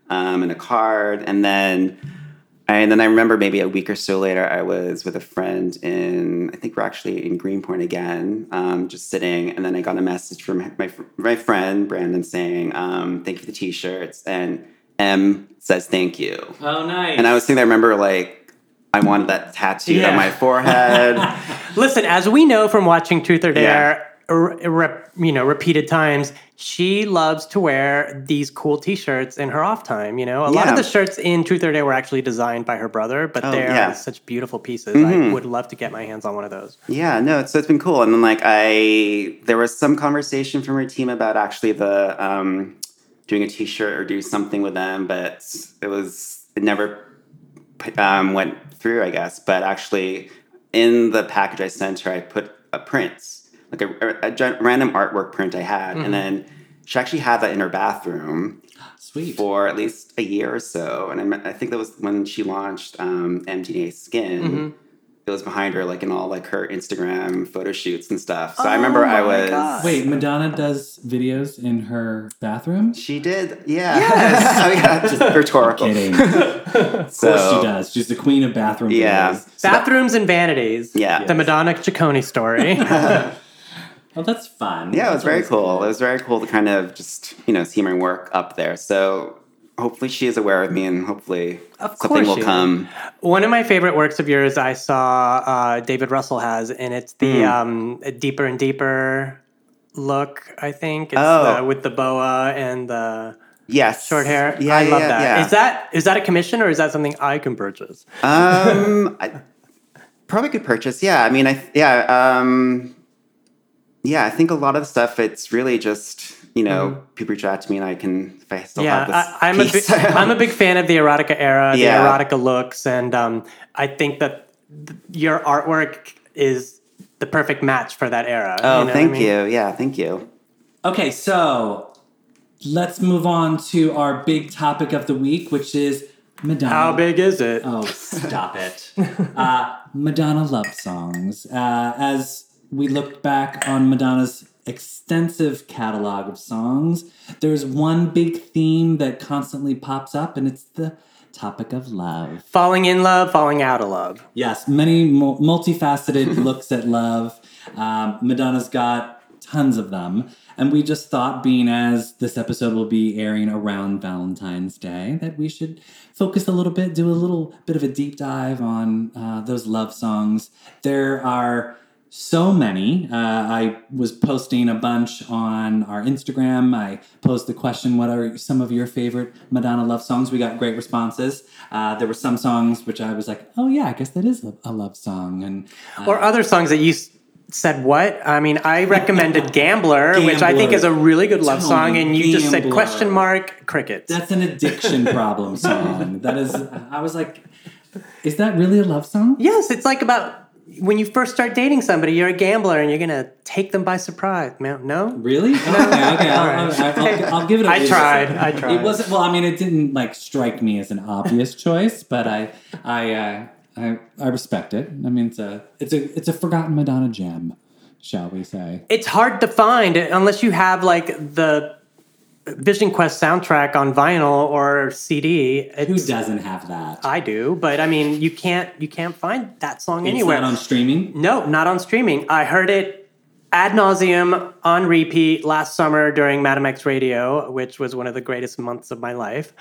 um, and a card, and then. And then I remember maybe a week or so later, I was with a friend in, I think we're actually in Greenpoint again, um, just sitting. And then I got a message from my, my friend, Brandon, saying, um, thank you for the t shirts. And M says, thank you. Oh, nice. And I was thinking, I remember like, I wanted that tattooed Yeah. on my forehead. (laughs) Listen, as we know from watching Truth or Dare, r- rep, you know, repeated times, she loves to wear these cool T-shirts in her off time. You know, a lot of the shirts in Truth or Dare were actually designed by her brother, but Oh, they're yeah. Mm-hmm. such beautiful pieces. I would love to get my hands on one of those. Yeah, no, so it's been cool. And then like I there was some conversation from her team about actually the um doing a t-shirt or do something with them, but it was it never um, went through, I guess. But actually in the package I sent her, I put a print, like a, a, gen- random artwork print I had, and then she actually had that in her bathroom (gasps) Sweet. for at least a year or so. And I, I think that was when she launched um, MDNA Skin. It was behind her, like in all like her Instagram photo shoots and stuff. So I remember I was. Wait, Madonna does videos in her bathroom? She did, yeah. (laughs) oh yeah, (laughs) just rhetorical. Kidding. (laughs) of course she does. She's the queen of bathroom Yeah. videos. So that- Bathrooms and vanities. Yeah. The Madonna Ciccone story. Oh, that's fun. yeah, it was That's very cool. good. It was very cool to kind of just you know see my work up there. So hopefully she is aware of me, and hopefully Of something will she is. come. One of my favorite works of yours I saw uh, David Russell has, and it's the Mm. um, deeper and deeper look. I think it's Oh. uh, with the boa and the Yes, short hair. Yeah, I yeah, love yeah, that. yeah. Is that is that a commission or is that something I can purchase? um, I probably could purchase. Yeah, I mean, I yeah, um, yeah. I think a lot of the stuff it's really just you know people reach out to me and I can if I still Mm-hmm. yeah, have this I, I'm a piece. big, I'm a big fan of the erotica era, Yeah. the erotica looks, and um, I think that th- your artwork is the perfect match for that era. oh, know what I thank mean? you. Yeah, thank you. Okay, so let's move on to our big topic of the week, which is Madonna. How big is it? Oh, stop it. (laughs) Uh, Madonna love songs. Uh, as we looked back on Madonna's extensive catalog of songs, there's one big theme that constantly pops up, and it's the topic of love. Falling in love, falling out of love. Yes, many mul- multifaceted (laughs) looks at love. Um, Madonna's got tons of them. And we just thought, being as this episode will be airing around Valentine's Day, that we should focus a little bit, do a little bit of a deep dive on uh, those love songs. There are so many. Uh, I was posting a bunch on our Instagram. I posed the question, What are some of your favorite Madonna love songs? We got great responses. Uh, there were some songs which I was like, Oh, yeah, I guess that is a, a love song. And uh, Or other songs that you s- said what? I mean, I recommended (laughs) Gambler, which I think is a really good love song, and you just said question mark crickets. that's an addiction problem (laughs) song. That is, I was like, Is that really a love song? yes, it's like about when you first start dating somebody, you're a gambler and you're gonna take them by surprise. No, Really? (laughs) Okay, okay. I'll, I'll, I'll, I'll give it a I tried. I tried. It wasn't. Well, I mean, it didn't like strike me as an obvious choice, but I, I, uh, I, I respect it. I mean, it's a, it's a, it's a forgotten Madonna gem, shall we say? It's hard to find unless you have like the Vision Quest soundtrack on vinyl or CD. Who doesn't have that? I do, but I mean, you can't you can't find that song It's anywhere. not on streaming. No, not on streaming. I heard it ad nauseum on repeat last summer during Madame X Radio, which was one of the greatest months of my life.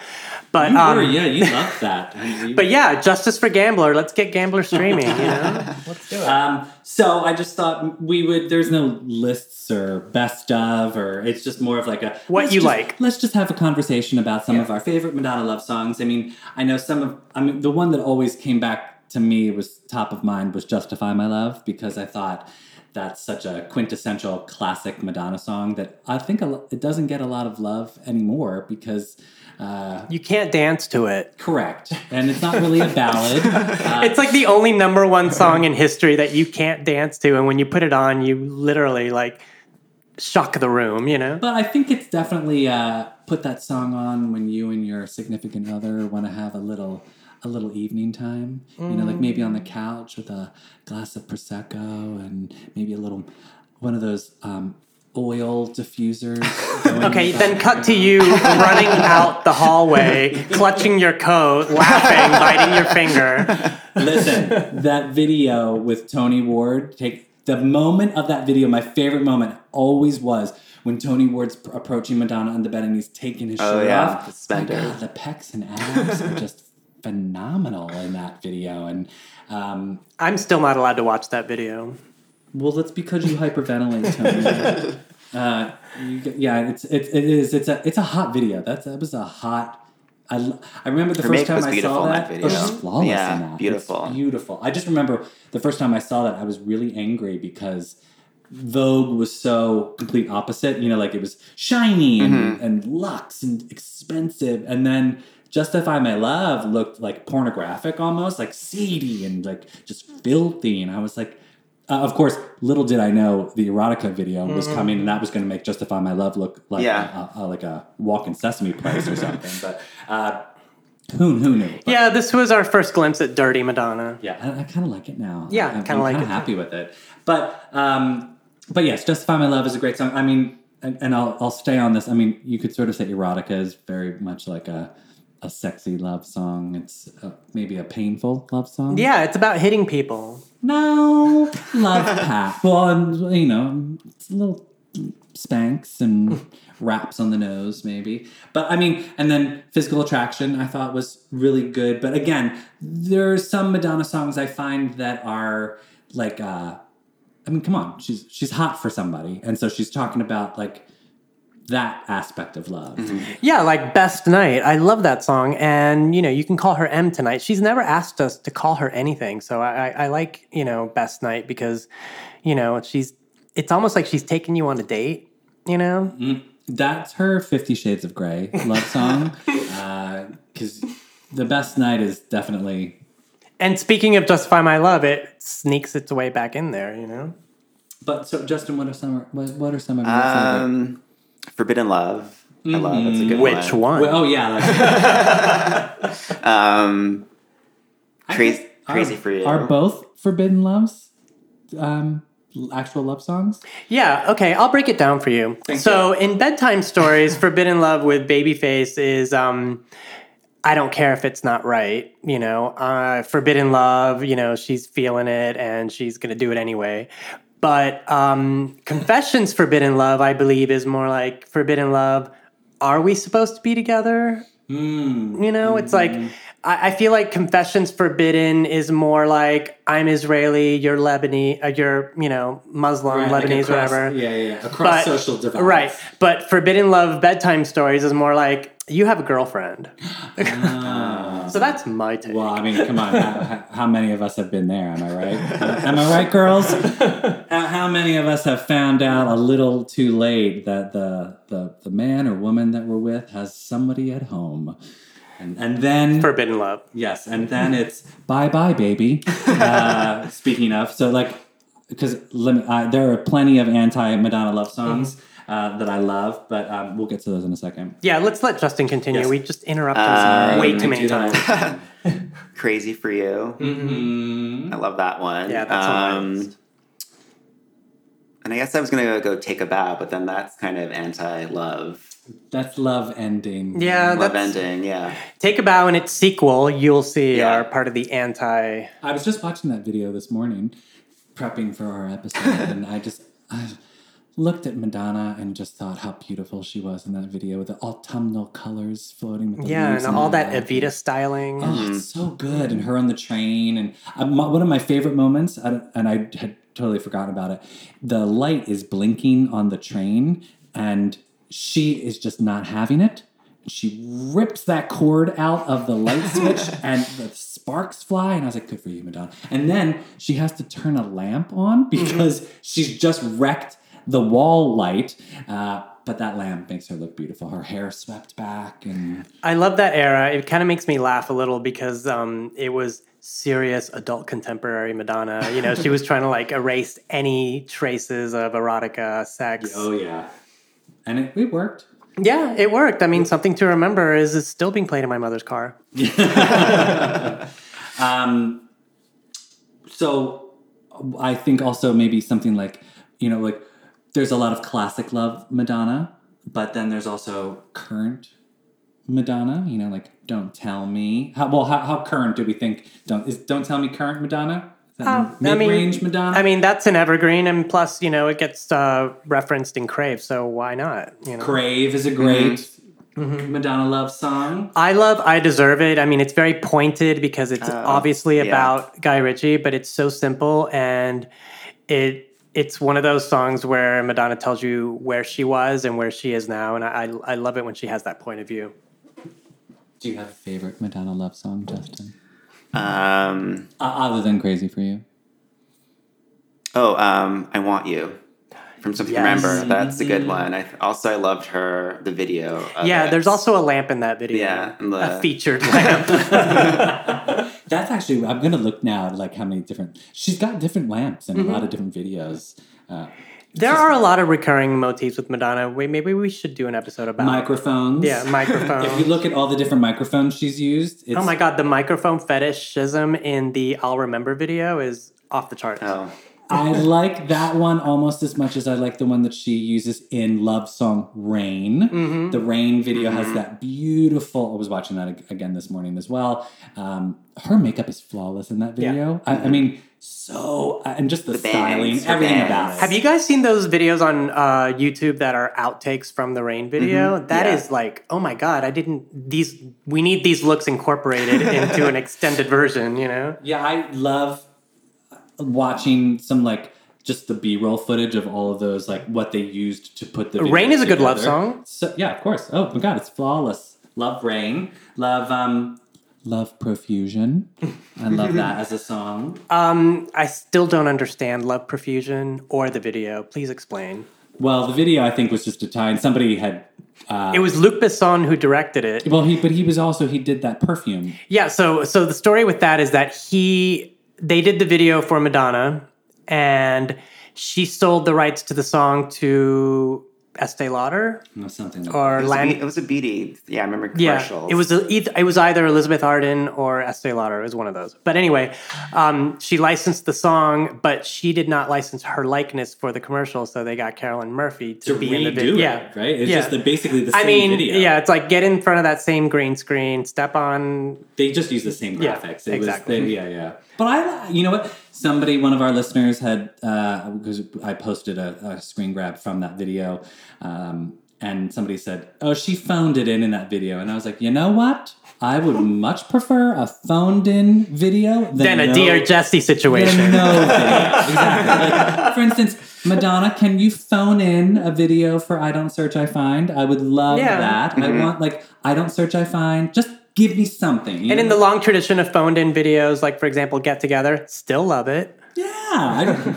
But You um, were, yeah, you loved that. (laughs) I mean, but yeah, justice for Gambler. Let's get Gambler (laughs) streaming. You know, let's do it. Um, so I just thought we would. There's no lists or best of, or it's just more of like a What you just- like. Let's just have a conversation about some of our favorite Madonna love songs. I mean, I know some of. I mean, the one that always came back to me was top of mind was "Justify My Love" because I thought that's such a quintessential classic Madonna song that I think a it doesn't get a lot of love anymore because. Uh, you can't dance to it. correct, and it's not really a ballad. (laughs) Uh, It's like the only number one song in history that you can't dance to, and when you put it on, you literally like shock the room. You know. But I think it's definitely uh, put that song on when you and your significant other want to have a little a little evening time. You know, like maybe on the couch with a glass of prosecco and maybe a little one of those um, oil diffusers. (laughs) Okay, then cut to you (laughs) running out the hallway, (laughs) clutching your coat, laughing, biting your finger. Listen, that video with Tony Ward, take the moment of that video, my favorite moment always was when Tony Ward's approaching Madonna on the bed and he's taking his Oh, shirt yeah, off. the suspender. My God, the pecs and abs are just phenomenal in that video. And um, I'm still not allowed to watch that video. well, that's because you hyperventilate, Tony. (laughs) uh, you, yeah, it's it, it is. It's a it's a hot video. That's that was a hot. I remember the Her first time was I saw in that. that Oh, she's video. flawless Yeah, in that. It's beautiful. beautiful. I just remember the first time I saw that, I was really angry because Vogue was so complete opposite. You know, like it was shiny and, Mm-hmm. and luxe and expensive, and then Justify My Love looked like pornographic almost, like seedy and like just filthy. And I was like, uh, of course, little did I know the erotica video was coming, and that was going to make Justify My Love look like Yeah. a, a, like a walk in sesame place or something. But uh, who who knew? But- Yeah, this was our first glimpse at Dirty Madonna. yeah, I, I kind of like it now. Yeah, I'm, kinda I'm like kinda it too. happy with it. But um, but yes, "Justify My Love" is a great song. I mean, and, and I'll I'll stay on this. I mean, you could sort of say "Erotica" is very much like a a sexy love song. It's uh maybe a painful love song. Yeah, it's about hitting people. No, love (laughs) pat. Well, and, you know, it's a little spanks and (laughs) raps on the nose, maybe. But I mean, and then physical attraction, I thought was really good. But again, there are some Madonna songs I find that are like, uh, I mean, come on, she's she's hot for somebody, and so she's talking about like that aspect of love. Mm-hmm. Yeah, like Best Night. I love that song. And, you know, you can call her M tonight. She's never asked us to call her anything. So I, I, I like, you know, Best Night because, you know, she's, it's almost like she's taking you on a date, you know? Mm, that's her Fifty Shades of Grey love song, (laughs) uh, because the best night is definitely And speaking of Justify My Love, it sneaks its way back in there, you know? But so, Justin, what are some what, what are some of your um, favorite? Forbidden Love. I love that's a good Which one. one? Well, oh yeah, that's, (laughs) Um, crazy, are- crazy for you. Are both Forbidden Loves um, actual love songs? Yeah, okay, I'll break it down for you. so in bedtime stories, (laughs) Forbidden Love with Babyface is um I don't care if it's not right, you know. Uh Forbidden Love, you know, she's feeling it and she's gonna do it anyway. But um Confessions Forbidden Love, I believe, is more like Forbidden Love. Are we supposed to be together? You know, it's like I, I feel like Confessions Forbidden is more like I'm Israeli, you're Lebanese, uh, you're you know Muslim, Lebanese, whatever. Yeah, yeah, yeah. Across But- social divides. Right, but Forbidden Love bedtime stories is more like you have a girlfriend. (gasps) so that's my take. Well, I mean, come on. how, how many of us have been there? Am I right? Am I right, girls? (laughs) How, how many of us have found out a little too late that the the, the man or woman that we're with has somebody at home, and and then Forbidden Love. Yes, and then it's bye bye, baby. (laughs) Uh, speaking of, so like, because let me, there are plenty of anti Madonna love songs uh, that I love, but um, we'll get to those in a second. Yeah, let's let Justin continue. Yes. We just interrupted Uh, him way too many do that all times. (laughs) Crazy for you. Mm-hmm. I love that one. Yeah, that's on um. And I guess I was gonna go take a bow, but then that's kind of anti-love. That's love ending. Yeah, Love that's, ending, yeah. Take a Bow and its sequel, you'll see, Yeah. are part of the anti. I was just watching that video this morning, prepping for our episode, and I just I looked at Madonna and just thought how beautiful she was in that video with the autumnal colors floating. With the Yeah, and all that back. Evita styling. Oh, it's so good. And her on the train. And uh, my, one of my favorite moments, I and I had totally forgotten about it, the light is blinking on the train, and she is just not having it. She rips that cord out of the light (laughs) switch, and the sparks fly. And I was like, good for you, Madonna. And then she has to turn a lamp on because she's just wrecked the wall light. Uh, but that lamp makes her look beautiful. Her hair swept back, and I love that era. It kind of makes me laugh a little because um, it was serious adult contemporary Madonna. You know, she was trying to like erase any traces of erotica, sex. oh yeah, and it, it worked. Yeah, it worked. I mean, something to remember is it's still being played in my mother's car. (laughs) Um, so I think also maybe something like, you know, like there's a lot of classic love Madonna, but then there's also current Madonna. You know, like "Don't Tell Me." How well? How, how current do we think? Don't is "Don't Tell Me" current Madonna? That Uh, I mean- mid-range Madonna? I mean, that's an evergreen, and plus, you know, it gets uh, referenced in Crave, so why not? You know, "Crave" is a great Madonna love song. I love I Deserve It. I mean, it's very pointed because it's Oh, obviously yeah. about Guy Ritchie, but it's so simple and it it's one of those songs where Madonna tells you where she was and where she is now, and I I, I love it when she has that point of view. Do you have a favorite Madonna love song, Justin? Um, Uh, other than "Crazy for You." oh, um, I want you from something to Yes. remember. That's a good one. I also I loved her the video. Of yeah, it. there's also a lamp in that video. Yeah, and the- a featured lamp. (laughs) That's actually I'm gonna look now at like how many different she's got different lamps in a lot of different videos. Uh, there are a lot of recurring motifs with Madonna. We, maybe we should do an episode about microphones. Yeah, (laughs) microphones. If you look at all the different microphones she's used, it's, Oh my god, the microphone fetishism in the I'll Remember video is off the charts. Oh, I like that one almost as much as I like the one that she uses in Love Song Rain. Mm-hmm. The Rain video has that beautiful. I was watching that again this morning as well. Um, her makeup is flawless in that Yeah. video. I, I mean, so and just the, The styling, bangs, everything bangs. about it. Have you guys seen those videos on uh, YouTube that are outtakes from the Rain video? That is Yeah. like, oh my god, I didn't these. We need these looks incorporated (laughs) into an extended version. You know? Yeah, I love watching some like just the B-roll footage of all of those, like what they used to put the. Rain is a good love song. So yeah, of course. Oh my god, it's flawless. Love Rain. Love um, love Profusion. I love that as a song. (laughs) Um, I still don't understand Love Profusion or the video. Please explain. Well, the video I think was just a tie, and somebody had. Uh, It was Luc Besson who directed it. well, he but he was also he did that perfume. Yeah, so so the story with that is that he they did the video for Madonna and she sold the rights to the song to Estee Lauder or something. Like or it was, a, Lan- B- it was a BD. Yeah, I remember yeah, commercials. it was a, it was either Elizabeth Arden or Estee Lauder. It was one of those. But anyway, um, she licensed the song, but she did not license her likeness for the commercial. So they got Carolyn Murphy to, to be in the redo video. Yeah, right? It's Yeah. just the, basically the same I mean, video. yeah, it's like get in front of that same green screen, step on they just use the same Yeah, graphics. It exactly. Was, they, yeah, yeah. But I, you know what? Somebody, one of our listeners had uh, because I posted a, a screen grab from that video, um, and somebody said, "Oh, she phoned it in in that video," and I was like, you know what? I would much prefer a phoned in video than, then a no, Dear Jesse situation. than no video. Exactly. Like, for instance, Madonna, can you phone in a video for "I Don't Search, I Find"? I would love Yeah. that. I want like "I Don't Search, I Find." Just give me something. And in the long tradition of phoned in videos, like for example, Get Together, still love it. Yeah, I,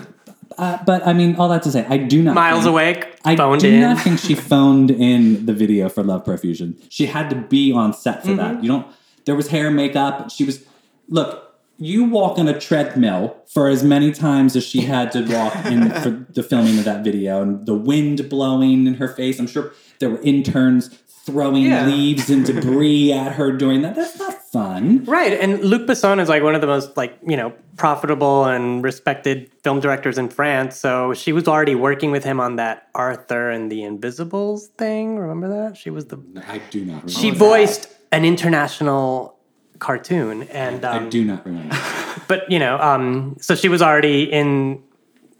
uh, but I mean, all that to say, I do not. Miles think, Awake, I do in. not think she phoned in the video for Love Profusion. She had to be on set for Mm-hmm. that. You don't. There was hair, and makeup. She was. Look, you walk on a treadmill for as many times as she had to walk in for the filming of that video, and the wind blowing in her face. I'm sure there were interns throwing Yeah. leaves and debris (laughs) at her during that. That's not fun. Right, and Luc Besson is like one of the most like you know profitable and respected film directors in France. So she was already working with him on that Arthur and the Invisibles thing. Remember that? She was the I do not. Remember. she voiced an international cartoon, and um, I do not remember. (laughs) but you know, um, so she was already in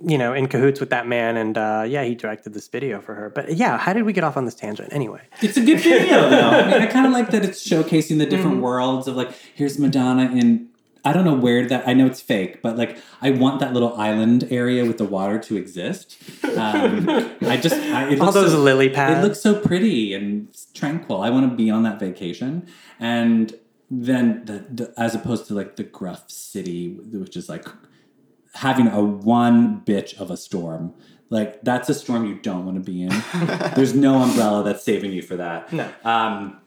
you know in cahoots with that man, and uh, yeah, he directed this video for her. But yeah, how did we get off on this tangent anyway? It's a good video, though. I mean, I kind of like that it's (laughs) showcasing the different Mm-hmm. worlds of like, here's Madonna in. I don't know where that. I know it's fake, but like, I want that little island area with the water to exist. Um, I just I, it All those so, lily pads. It looks so pretty and tranquil. I want to be on that vacation, and then the, the as opposed to like the gruff city, which is like having a one bitch of a storm. Like that's a storm you don't want to be in. (laughs) There's no umbrella that's saving you for that. No. Um,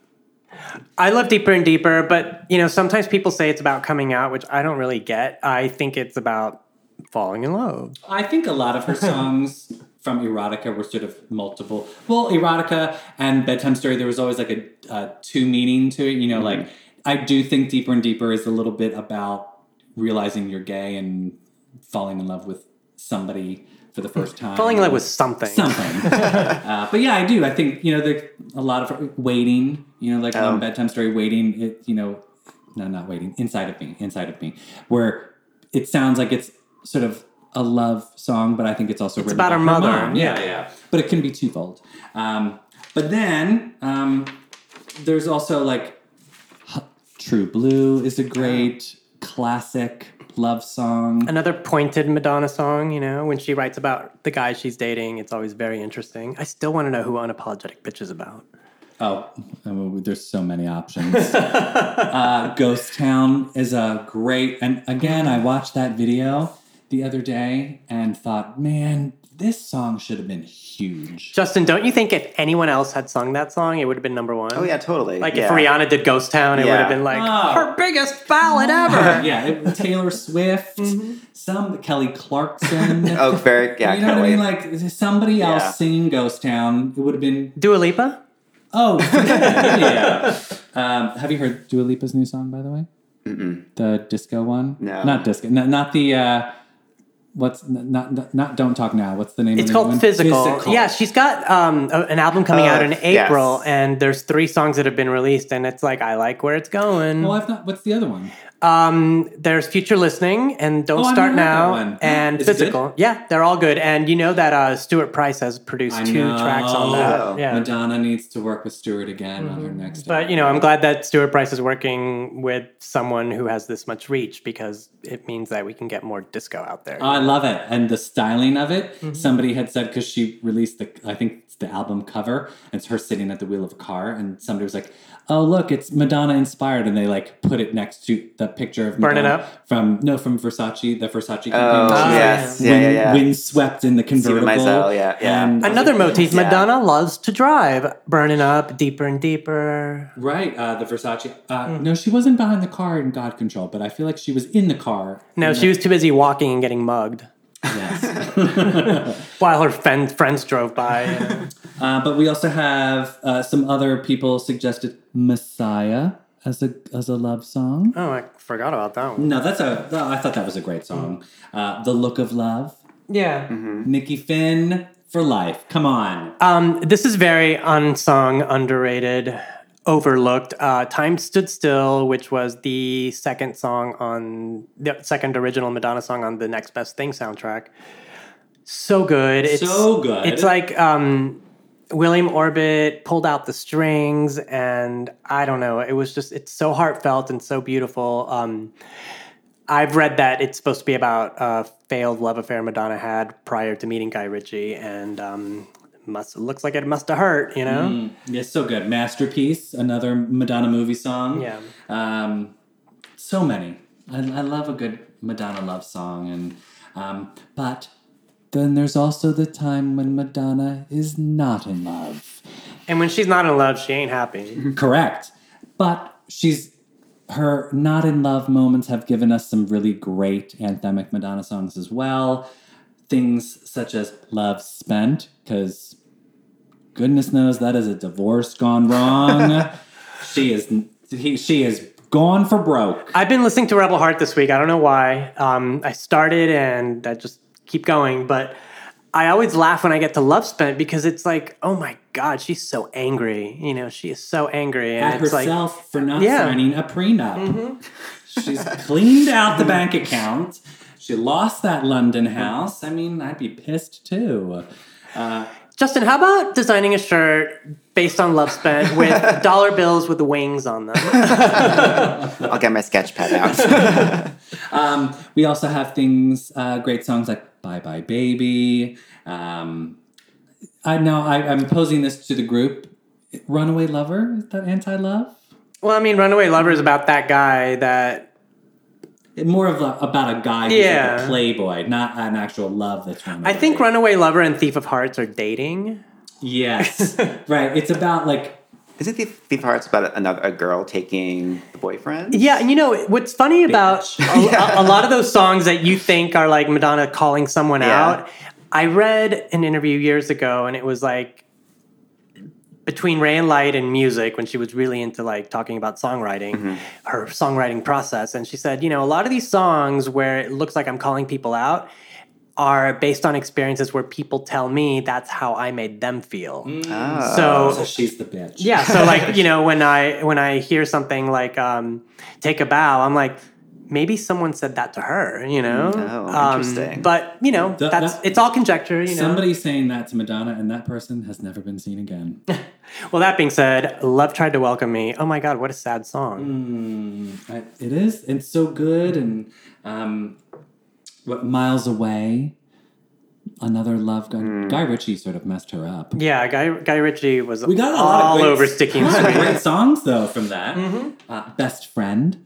I love Deeper and Deeper, but you know, sometimes people say it's about coming out, which I don't really get. I think it's about falling in love. I think a lot of her (laughs) songs from erotica were sort of multiple. Well, erotica and bedtime story, there was always like a, a two meaning to it. You know, like I do think deeper and deeper is a little bit about realizing you're gay and falling in love with somebody for the first time. Falling in love with something. something. (laughs) uh, but yeah, I do. I think you know there a lot of waiting. You know, like one bedtime story, waiting. It you know, no, not waiting. Inside of me, inside of me, where it sounds like it's sort of a love song, but I think it's also written about her by mother, mom. yeah. Yeah, yeah. But it can be twofold. Um, but then um, there's also like H- True Blue is a great classic love song. Another pointed Madonna song, you know, when she writes about the guy she's dating, it's always very interesting. I still want to know who Unapologetic Bitch is about. Oh, there's so many options. (laughs) uh, Ghost Town is a great, and again, I watched that video the other day and thought, man, this song should have been huge. Justin, don't you think if anyone else had sung that song, it would have been number one? Oh yeah, totally. Like yeah. if Rihanna did Ghost Town, it would have been like Oh. her biggest ballad ever. (laughs) yeah, it, Taylor Swift, some Kelly Clarkson. (laughs) Oh, very yeah. (laughs) you know can't what I mean? wait. Like somebody else Yeah. singing Ghost Town, it would have been. Dua Lipa? Oh, yeah. Um, have you heard Dua Lipa's new song, by the way? The disco one? No. Not disco. No, not the. Uh, what's not, not not Don't Talk Now? What's the name? It's of the called new one? Physical. Yeah, she's got um, a- an album coming Oh, out in April, yes. and there's three songs that have been released, and it's like I like where it's going. Well, I've not. What's the other one? Um, there's Future Listening and Don't Oh, Start never heard that Now and Is Physical. Yeah, they're all good. And you know that uh, Stuart Price has produced I two know. tracks on that. Oh. Yeah. Madonna needs to work with Stuart again on her next. But you know, I'm glad that Stuart Price is working with someone who has this much reach because it means that we can get more disco out there. Oh, I love it, and the styling of it. Mm-hmm. Somebody had said because she released the, I think it's the album cover. And it's her sitting at the wheel of a car, and somebody was like, "Oh, look, it's Madonna inspired," and they like put it next to the picture of Burn It Madonna Up? from no from Versace, the Versace. Oh campaign. yes, yeah. yeah, yeah, yeah. Windswept in the convertible. Meisel, yeah, yeah. And Another motif, Yeah. Madonna loves to drive, burning up deeper and deeper. right, uh, the Versace. Uh, Hmm. No, she wasn't behind the car in God Control, but I feel like she was in the car. No, she the- was too busy walking and getting mugged Yes. (laughs) (laughs) while her fen- friends drove by. you (laughs) know. Uh, but we also have uh, some other people suggested Messiah as a as a love song. oh, I forgot about that one. No, that's a. no, I thought that was a great song. Uh, the Look of Love, Yeah. Nikki Finn for life. Come on. Um, this is very unsung, underrated, overlooked. Uh, Time Stood Still, which was the second song on the second original Madonna song on the Next Best Thing soundtrack. So good. It's, So good. It's like um, William Orbit pulled out the strings, and I don't know. It was just it's so heartfelt and so beautiful. Um, I've read that it's supposed to be about a failed love affair Madonna had prior to meeting Guy Ritchie, and um, must looks like it must have hurt, you know. Mm, yeah, so good. Masterpiece, another Madonna movie song. Yeah. Um, so many. I, I love a good Madonna love song, and um, but then there's also the time when Madonna is not in love. And when she's not in love, she ain't happy. (laughs) Correct. But she's her not in love moments have given us some really great anthemic Madonna songs as well. Things such as Love Spent, because goodness knows that is a divorce gone wrong. (laughs) she is he, she is gone for broke. I've been listening to Rebel Heart this week. I don't know why. Um, I started and I just keep going, but I always laugh when I get to Love Spent because it's like, oh my god, she's so angry. You know, she is so angry, and At it's like. herself for not Yeah. signing a prenup. She's cleaned out the (laughs) bank account. She lost that London house. I mean, I'd be pissed too. Justin, how about designing a shirt based on Love Spent (laughs) with dollar bills with the wings on them? (laughs) I'll get my sketch pad out. (laughs) Um, we also have things, uh, great songs like Bye Bye Baby. Um, I know I, I'm posing this to the group. Runaway Lover? Is that anti love? well, I mean, Runaway Lover is about that guy that More of a, about a guy who's like Yeah. a playboy, not an actual love that's running I think. Runaway Lover and Thief of Hearts are dating. Yes. (laughs) right. It's about like Isn't Thief Thief of Hearts about another a girl taking the boyfriend? Yeah, and you know what's funny about (laughs) a, a lot of those songs that you think are like Madonna calling someone Yeah. out. I read an interview years ago, and it was like between Ray and Light and music when she was really into like talking about songwriting, her songwriting process, and she said, you know, a lot of these songs where it looks like I'm calling people out. are based on experiences where people tell me that's how I made them feel. Ah. So So she's the bitch. yeah, so like (laughs) you know when I when I hear something like um, "take a bow," I'm like. Maybe someone said that to her, you know. Oh, Um, interesting. but you know, That- that's that- it's all conjecture. You know. Somebody's saying that to Madonna, and that person has never been seen again. (laughs) Well, that being said, "Love Tried to Welcome Me." Oh my God, what a sad song. Mm, I- it is. It's so good. And um, what miles away? Another love guy. Guy Ritchie sort of messed her up. Yeah, Guy Guy Ritchie was We got a all lot of great, over Sticky a lot of great songs though from that. Uh, Best friend.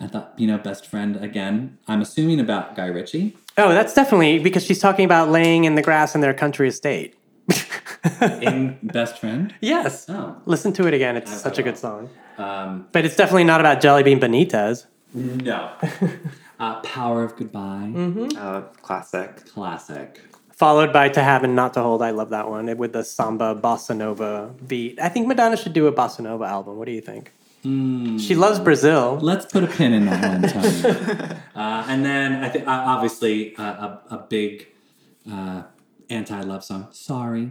I thought you know best friend again. I'm assuming about Guy Ritchie. Oh, that's definitely because she's talking about laying in the grass in their country estate. (laughs) in Best Friend. Yes. Oh, Listen to it again. It's I- such I a good song. um, But it's definitely not about Jellybean Benitez. no. (laughs) uh, Power of Goodbye. Oh, classic. Classic. Followed by To Have and Not to Hold. I love that one with the samba bossa nova beat. I think Madonna should do a bossa nova album. What do you think? She loves Brazil. Let's put a pin in that one, Tony. (laughs) uh, and then I think uh, obviously uh, a, a big uh, anti-love song. Sorry,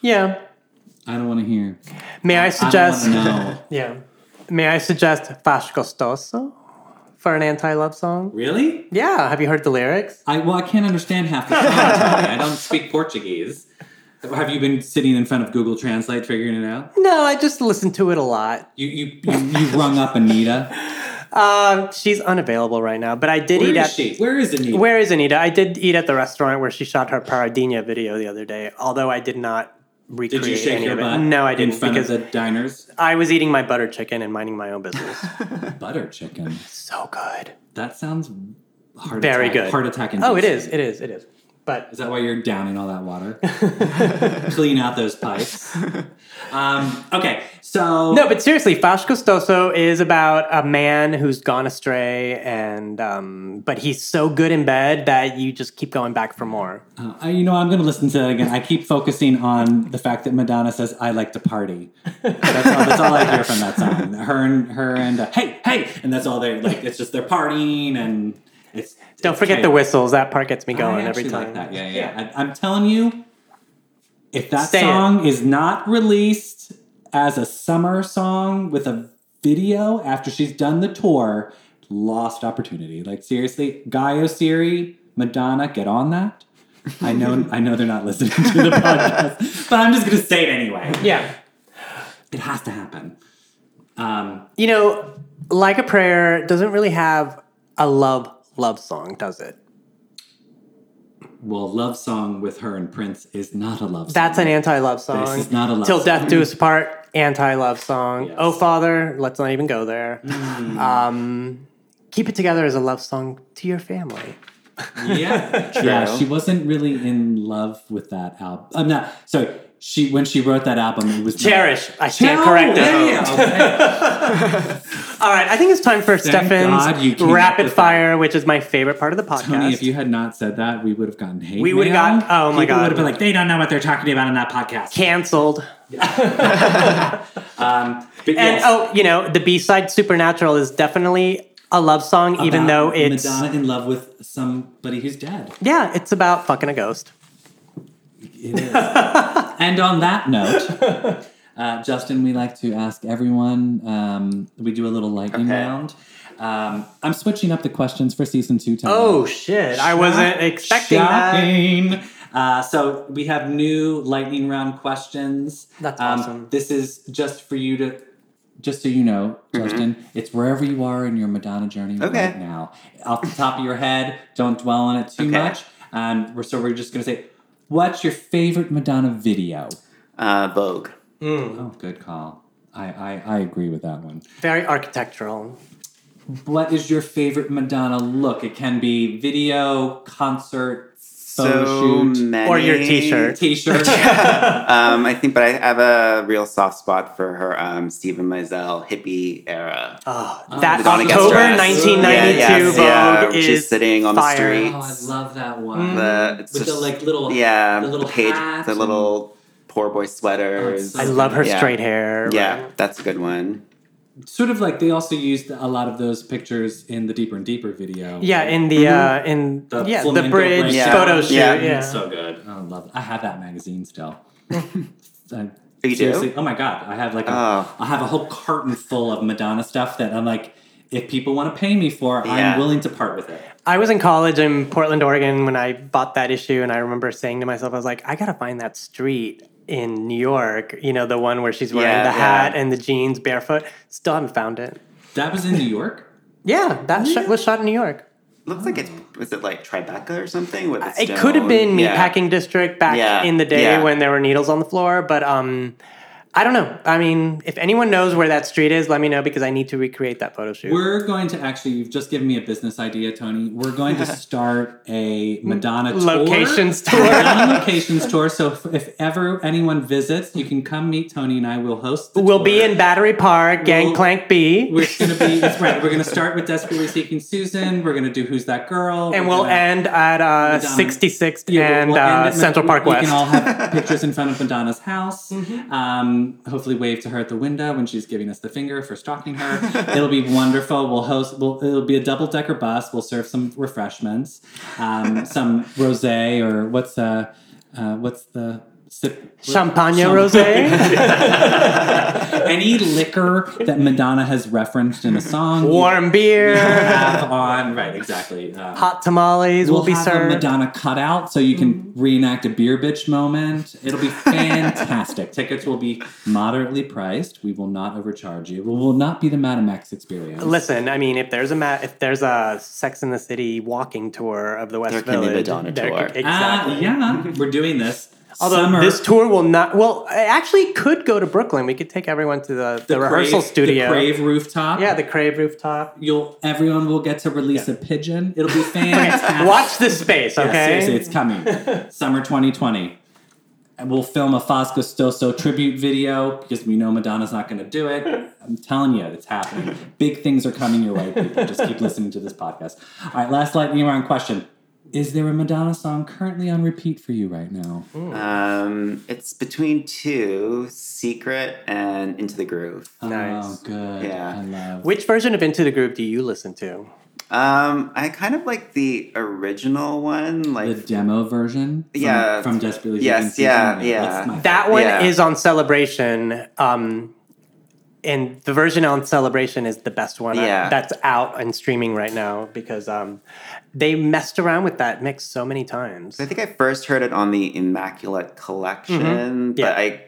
Yeah. I don't want to hear. May I I suggest? know. (laughs) Yeah. May I suggest Faz Gostoso for an anti-love song? Really? Yeah. Have you heard the lyrics? I well, I can't understand half the song. I don't speak Portuguese. Have you been sitting in front of Google Translate figuring it out? No, I just listen to it a lot. You you you, you rung up Anitta. (laughs) Um, she's unavailable right now, but I did Where eat at. she? Where is Anitta? Where is Anitta? I did eat at the restaurant where she shot her Paradinha video the other day. Although I did not recreate Did you shake any your of it. No, I didn't front because of the diners. I was eating my butter chicken and minding my own business. (laughs) Butter chicken. so good. That sounds heart Very attack, good. Heart attack. Oh, it inducing. is. It is. It is. But Is that why you're downing all that water? (laughs) Clean out those pipes. Um, okay, so no, but seriously, Faz Gostoso is about a man who's gone astray, and um, but he's so good in bed that you just keep going back for more. Uh, I- you know I'm going to listen to that again. I keep focusing on the fact that Madonna says I like to party. That's all, that's all I hear from that song. Her and her and uh, hey hey, and that's all they're like. It's just they're partying and it's. Don't it's forget the whistles. That part gets me going I every time. like that. Yeah, yeah. yeah. I, I'm telling you, if that Say it. song is not released as a summer song with a video after she's done the tour, lost opportunity. Like seriously, Guy Oseary, Madonna, get on that. I know, (laughs) I know they're not listening to the podcast, but I'm just gonna say it anyway. Yeah. It has to happen. Um, You know, Like a Prayer doesn't really have a love love song, does it? well, love song with her and Prince is not a love song. That's an anti-love song. This is not a love Till song. Death Do Us Part, anti-love song. Yes. Oh Father, let's not even go there. Mm. Um, Keep It Together is a love song to your family. yeah, (laughs) yeah. She wasn't really in love with that album. I'm not. Sorry. She when she wrote that album, it was not- Cherish. I stand corrected. (laughs) All right, I think it's time for God Stefan's rapid with that. fire, which is my favorite part of the podcast. Tony, if you had not said that, we would have gotten hate. We would've mail. got- oh my People God. would have been like, they don't know what they're talking about on that podcast. Canceled. (laughs) Um, And yes, oh, you know, the B side Supernatural is definitely a love song, even though it's Madonna in love with somebody who's dead. yeah, it's about fucking a ghost. It is. (laughs) and on that note, (laughs) uh, Justin, we like to ask everyone. Um, we do a little lightning Okay. round. Um, I'm switching up the questions for season two. Tony. Oh shit! I wasn't expecting that. Uh, so we have new lightning round questions. That's Um, awesome. This is just for you to, just so you know, Justin. It's wherever you are in your Madonna journey Mm-hmm. Okay. right now. Off the top of your head, don't dwell on it too Okay. much. And we're, so we're just gonna say, what's your favorite Madonna video? Uh, Vogue. Oh, good call. I, I, I agree with that one. Very architectural. What is your favorite Madonna look? It can be video, concert, photo So many. Or your t-shirt. t-shirt. (laughs) um, I think, but I have a real soft spot for her um, Steven Meisel hippie era. Oh, that Madonna October 1992 Yeah, yes, Vogue yeah, is she's sitting on the fire. street. Oh, I love that one. The, it's With the like little yeah, the little page, the little poor boy sweaters. Oh, I love her Yeah. straight hair. yeah, that's a good one. Sort of like they also used a lot of those pictures in the Deeper and Deeper video. Yeah, in the uh, in The yeah the bridge bridge. Yeah. photo shoot. Yeah. Yeah, so good. I love it. I have that magazine still. (laughs) I- You do? Oh my god! I have like a, Oh. I have a whole carton full of Madonna stuff that I'm like, if people want to pay me for, Yeah. I'm willing to part with it. I was in college in Portland, Oregon, when I bought that issue, and I remember saying to myself, I was like, I gotta find that street in New York. You know, the one where she's wearing Yeah, the hat yeah. and the jeans, barefoot. Still haven't found it. That was in New York. Yeah, that shot was shot in New York. Looks like it's was it like Tribeca or something with It could have been Yeah. Meatpacking District back Yeah, in the day yeah. when there were needles on the floor, but um, I don't know. I mean, if anyone knows where that street is, let me know because I need to recreate that photo shoot. We're going to actually. You've just given me a business idea, Tony. We're going to (laughs) start a Madonna tour. Locations tour. Madonna locations tour. So if, if ever anyone visits, you can come meet Tony and I. will host. We'll tour. be in Battery Park, Gangplank B, We're going to be (laughs) right. We're going to start with Desperately Seeking Susan. We're going to do Who's That Girl, and we'll end at uh, 66th Yeah, and we'll uh, Central Park we, West. We can all have (laughs) pictures in front of Madonna's house. Mm-hmm. Um, hopefully, wave to her at the window when she's giving us the finger for stalking her. (laughs) it'll be wonderful. We'll host. We'll, it'll be a double decker bus. We'll serve some refreshments, um, some rosé or what's uh, uh what's the sip Champagne Champ- rosé. (laughs) Any liquor that Madonna has referenced in a song. Warm beer. have on right exactly. Um, Hot tamales We'll will be have a served. Madonna cutout so you can reenact a beer bitch moment. It'll be fantastic. Tickets will be moderately priced. We will not overcharge you. We will not be the Madame X experience. Listen, I mean, if there's a ma- if there's a Sex in the City walking tour of the West There can be Village, Madonna there tour. could- exactly. yeah, we're doing this. Although Summer, this tour will not. Well, I actually could go to Brooklyn. We could take everyone to the, the, rehearsal Crave- studio. the Crave rooftop. Yeah, the Crave rooftop. You'll everyone will get to release a pigeon. It'll be (laughs) fantastic. Watch this space, Yeah, okay? seriously, it's coming. (laughs) Summer 2020. And we'll film a Faz Gostoso tribute video because we know Madonna's not going to do it. (laughs) I'm telling you, it's happening. Big things are coming your way, people. Just keep listening to this podcast. All right, last lightning round question. Is there a Madonna song currently on repeat for you right now? Um, it's between two, Secret and Into the Groove. Nice. Oh, good. Yeah. I love. Which version of Into the Groove do you listen to? Um, I kind of like the original one, the like demo version? From, Yeah. From Desperately Yes, Seeking yeah, Susan? yeah. That's my That one Yeah. is on Celebration. Um, and the version on Celebration is the best one uh, Yeah. that's out and streaming right now because um, they messed around with that mix so many times. I think I first heard it on the Immaculate Collection, Yeah. but I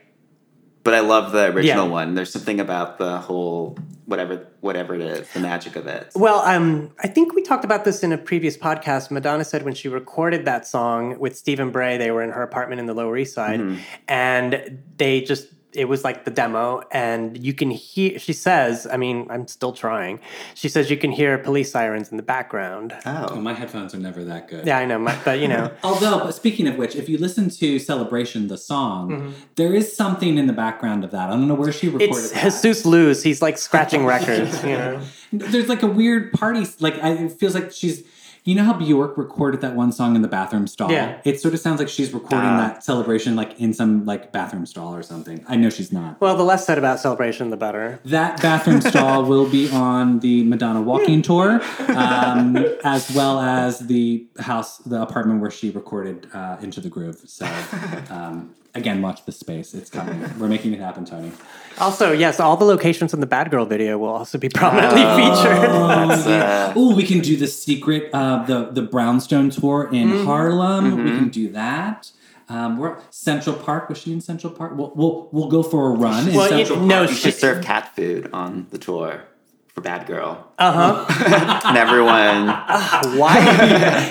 but I love the original Yeah. one. There's something about the whole whatever whatever it is, the magic of it. Well, um, I think we talked about this in a previous podcast. Madonna said when she recorded that song with Stephen Bray, they were in her apartment in the Lower East Side, Mm-hmm. and they just it was like the demo, and you can hear. She says, "I mean, I'm still trying." She says you can hear police sirens in the background. Oh, Oh, my headphones are never that good. Yeah, I know, my- but you know, (laughs) Although, speaking of which, if you listen to Celebration, the song, mm-hmm. there is something in the background of that. I don't know where she recorded it's that. Jesus Luz. He's like scratching (laughs) records. You know, There's like a weird party. Like I, it feels like she's. You know how Bjork recorded that one song in the bathroom stall? Yeah. It sort of sounds like she's recording Ah. that celebration like in some like bathroom stall or something. I know she's not. well, the less said about Celebration, the better. That bathroom stall will be on the Madonna walking tour, um, (laughs) as well as the house, the apartment where she recorded uh, Into the Groove. So, um, again, watch the space. It's coming. (laughs) We're making it happen, Tony. Also, yes, all the locations in the Bad Girl video will also be prominently featured. That's, (laughs) uh, Oh, we can do the secret, uh, the the Brownstone tour in Harlem. We can do that. Um, we're Central Park. Was she in Central Park? We'll we'll, we'll go for a run in Well, you- Central no, Park. you she- should serve cat food on the tour for Bad Girl, Uh huh. (laughs) and everyone (laughs) Why?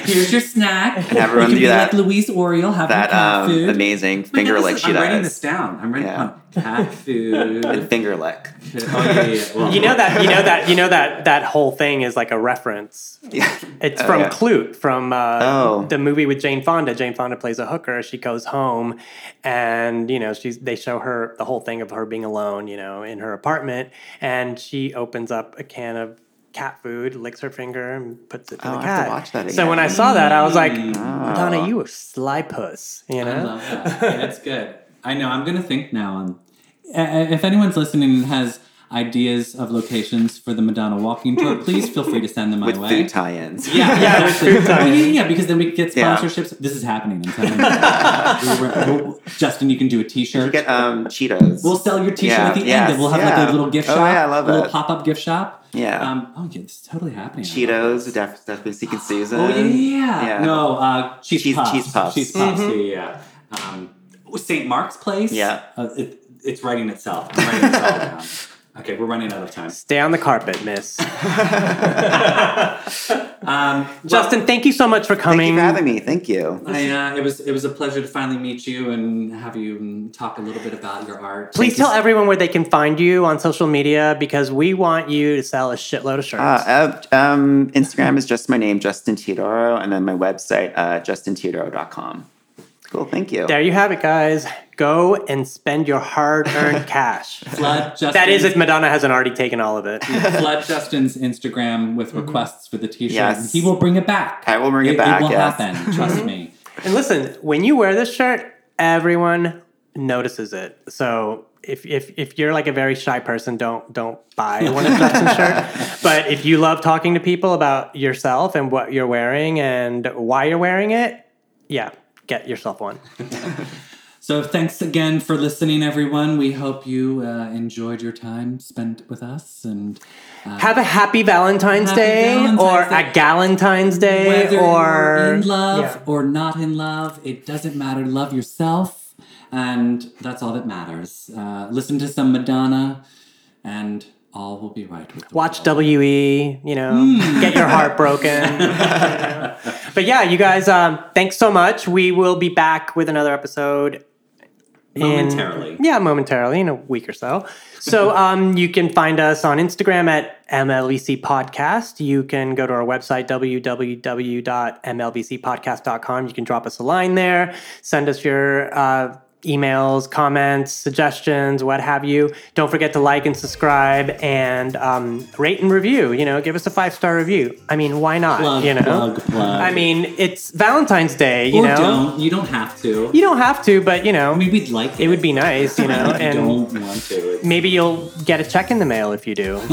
Here's your snack. And everyone you can do be that- like Louise Oriole, have that um, food. amazing Oh my finger God, lick this- she I'm writing this does. down. I'm writing Yeah. Down cat food. and finger lick. oh yeah, yeah. Well, You know that you know that you know that that whole thing is like a reference. Yeah. It's Oh, from yeah. Klute from uh, Oh. the movie with Jane Fonda. Jane Fonda plays a hooker. She goes home, and you know she's they show her the whole thing of her being alone, you know, in her apartment, and she opens up a can of cat food, licks her finger, and puts it to Oh, the I cat. have to watch that So when I saw that, I was like, Mm. Madonna, you a sly puss, you I know. love that. That's good. I know. I'm gonna think now. On if anyone's listening and has ideas of locations for the Madonna walking tour, (laughs) please feel free to send them my with way. food tie-ins. Yeah, (laughs) Yeah, with food tie-ins. yeah, yeah, because then we get Yeah. sponsorships. This is happening. I'm telling you. (laughs) We're- we're- Justin, you can do a T-shirt. You get um Cheetos. We'll sell your T-shirt Yeah, at the yes, end. We'll have yeah. like a little gift Oh, shop. yeah, I love a little it. pop-up gift shop. Yeah. Um, oh yeah, this is totally happening. Cheetos, def- definitely Secret Susan. (gasps) Oh yeah, yeah. Yeah. No, uh, cheese, Cheese- puffs. cheese puffs. Cheese puffs. Yeah, yeah. Um, St. Mark's Place. Yeah. Uh, it, it's writing itself. I'm writing this all down. (laughs) Okay, we're running out of time. Stay on the carpet, miss. (laughs) Um, Justin, thank you so much for Thank coming. you for having me. Thank you. I, uh, it was it was a pleasure to finally meet you and have you talk a little bit about your art. Please tell everyone where they can find you on social media because we want you to sell a shitload of shirts. Uh, uh, um, Instagram is just my name, Justin Teodoro, and then my website, uh, justinteodoro.com. Cool. Thank you. there you have it, guys. Go and spend your hard-earned (laughs) cash. Flood Justin. That is if Madonna hasn't already taken all of it. (laughs) flood Justin's Instagram with mm-hmm. requests for the T-shirt. Yes. He will bring it back. I will bring it back, It will yes. happen. Trust mm-hmm. me. And listen, when you wear this shirt, everyone notices it. So if if if you're like a very shy person, don't don't buy one of Justin's (laughs) shirt. But if you love talking to people about yourself and what you're wearing and why you're wearing it, yeah, get yourself one. (laughs) So thanks again for listening, everyone. We hope you uh, enjoyed your time spent with us and. Have a happy Valentine's Happy Day Valentine's or Day. a Galentine's Day whether or you're in love Yeah. or not in love, it doesn't matter. Love yourself, and that's all that matters. Uh, listen to some Madonna, and all will be right watch world. WE, you know, Hmm. get your heart broken. (laughs) (laughs) but yeah, you guys, um, thanks so much. We will be back with another episode. in- Momentarily. yeah, momentarily in a week or so. So um, you can find us on Instagram at MLBC Podcast. You can go to our website, www.mlbcpodcast.com. You can drop us a line there, send us your uh, emails, comments, suggestions, what have you. Don't forget to like and subscribe and um, rate and review. You know, give us a five star review. I mean, why not? Plug, you know, plug, plug. I mean, it's Valentine's Day. You or know, don't. You don't have to. you don't have to, but you know, I mean, we'd like it. it would be nice. You know, (laughs) and don't want to. Maybe you'll get a check in the mail if you do. (laughs)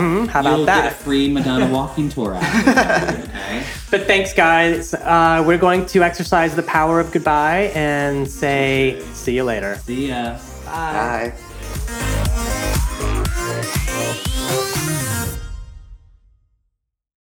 Hmm, how about You'll get a that? free Madonna walking tour out. (laughs) okay. But thanks, guys. Uh, we're going to exercise the power of goodbye and say, see you later. See ya. Bye.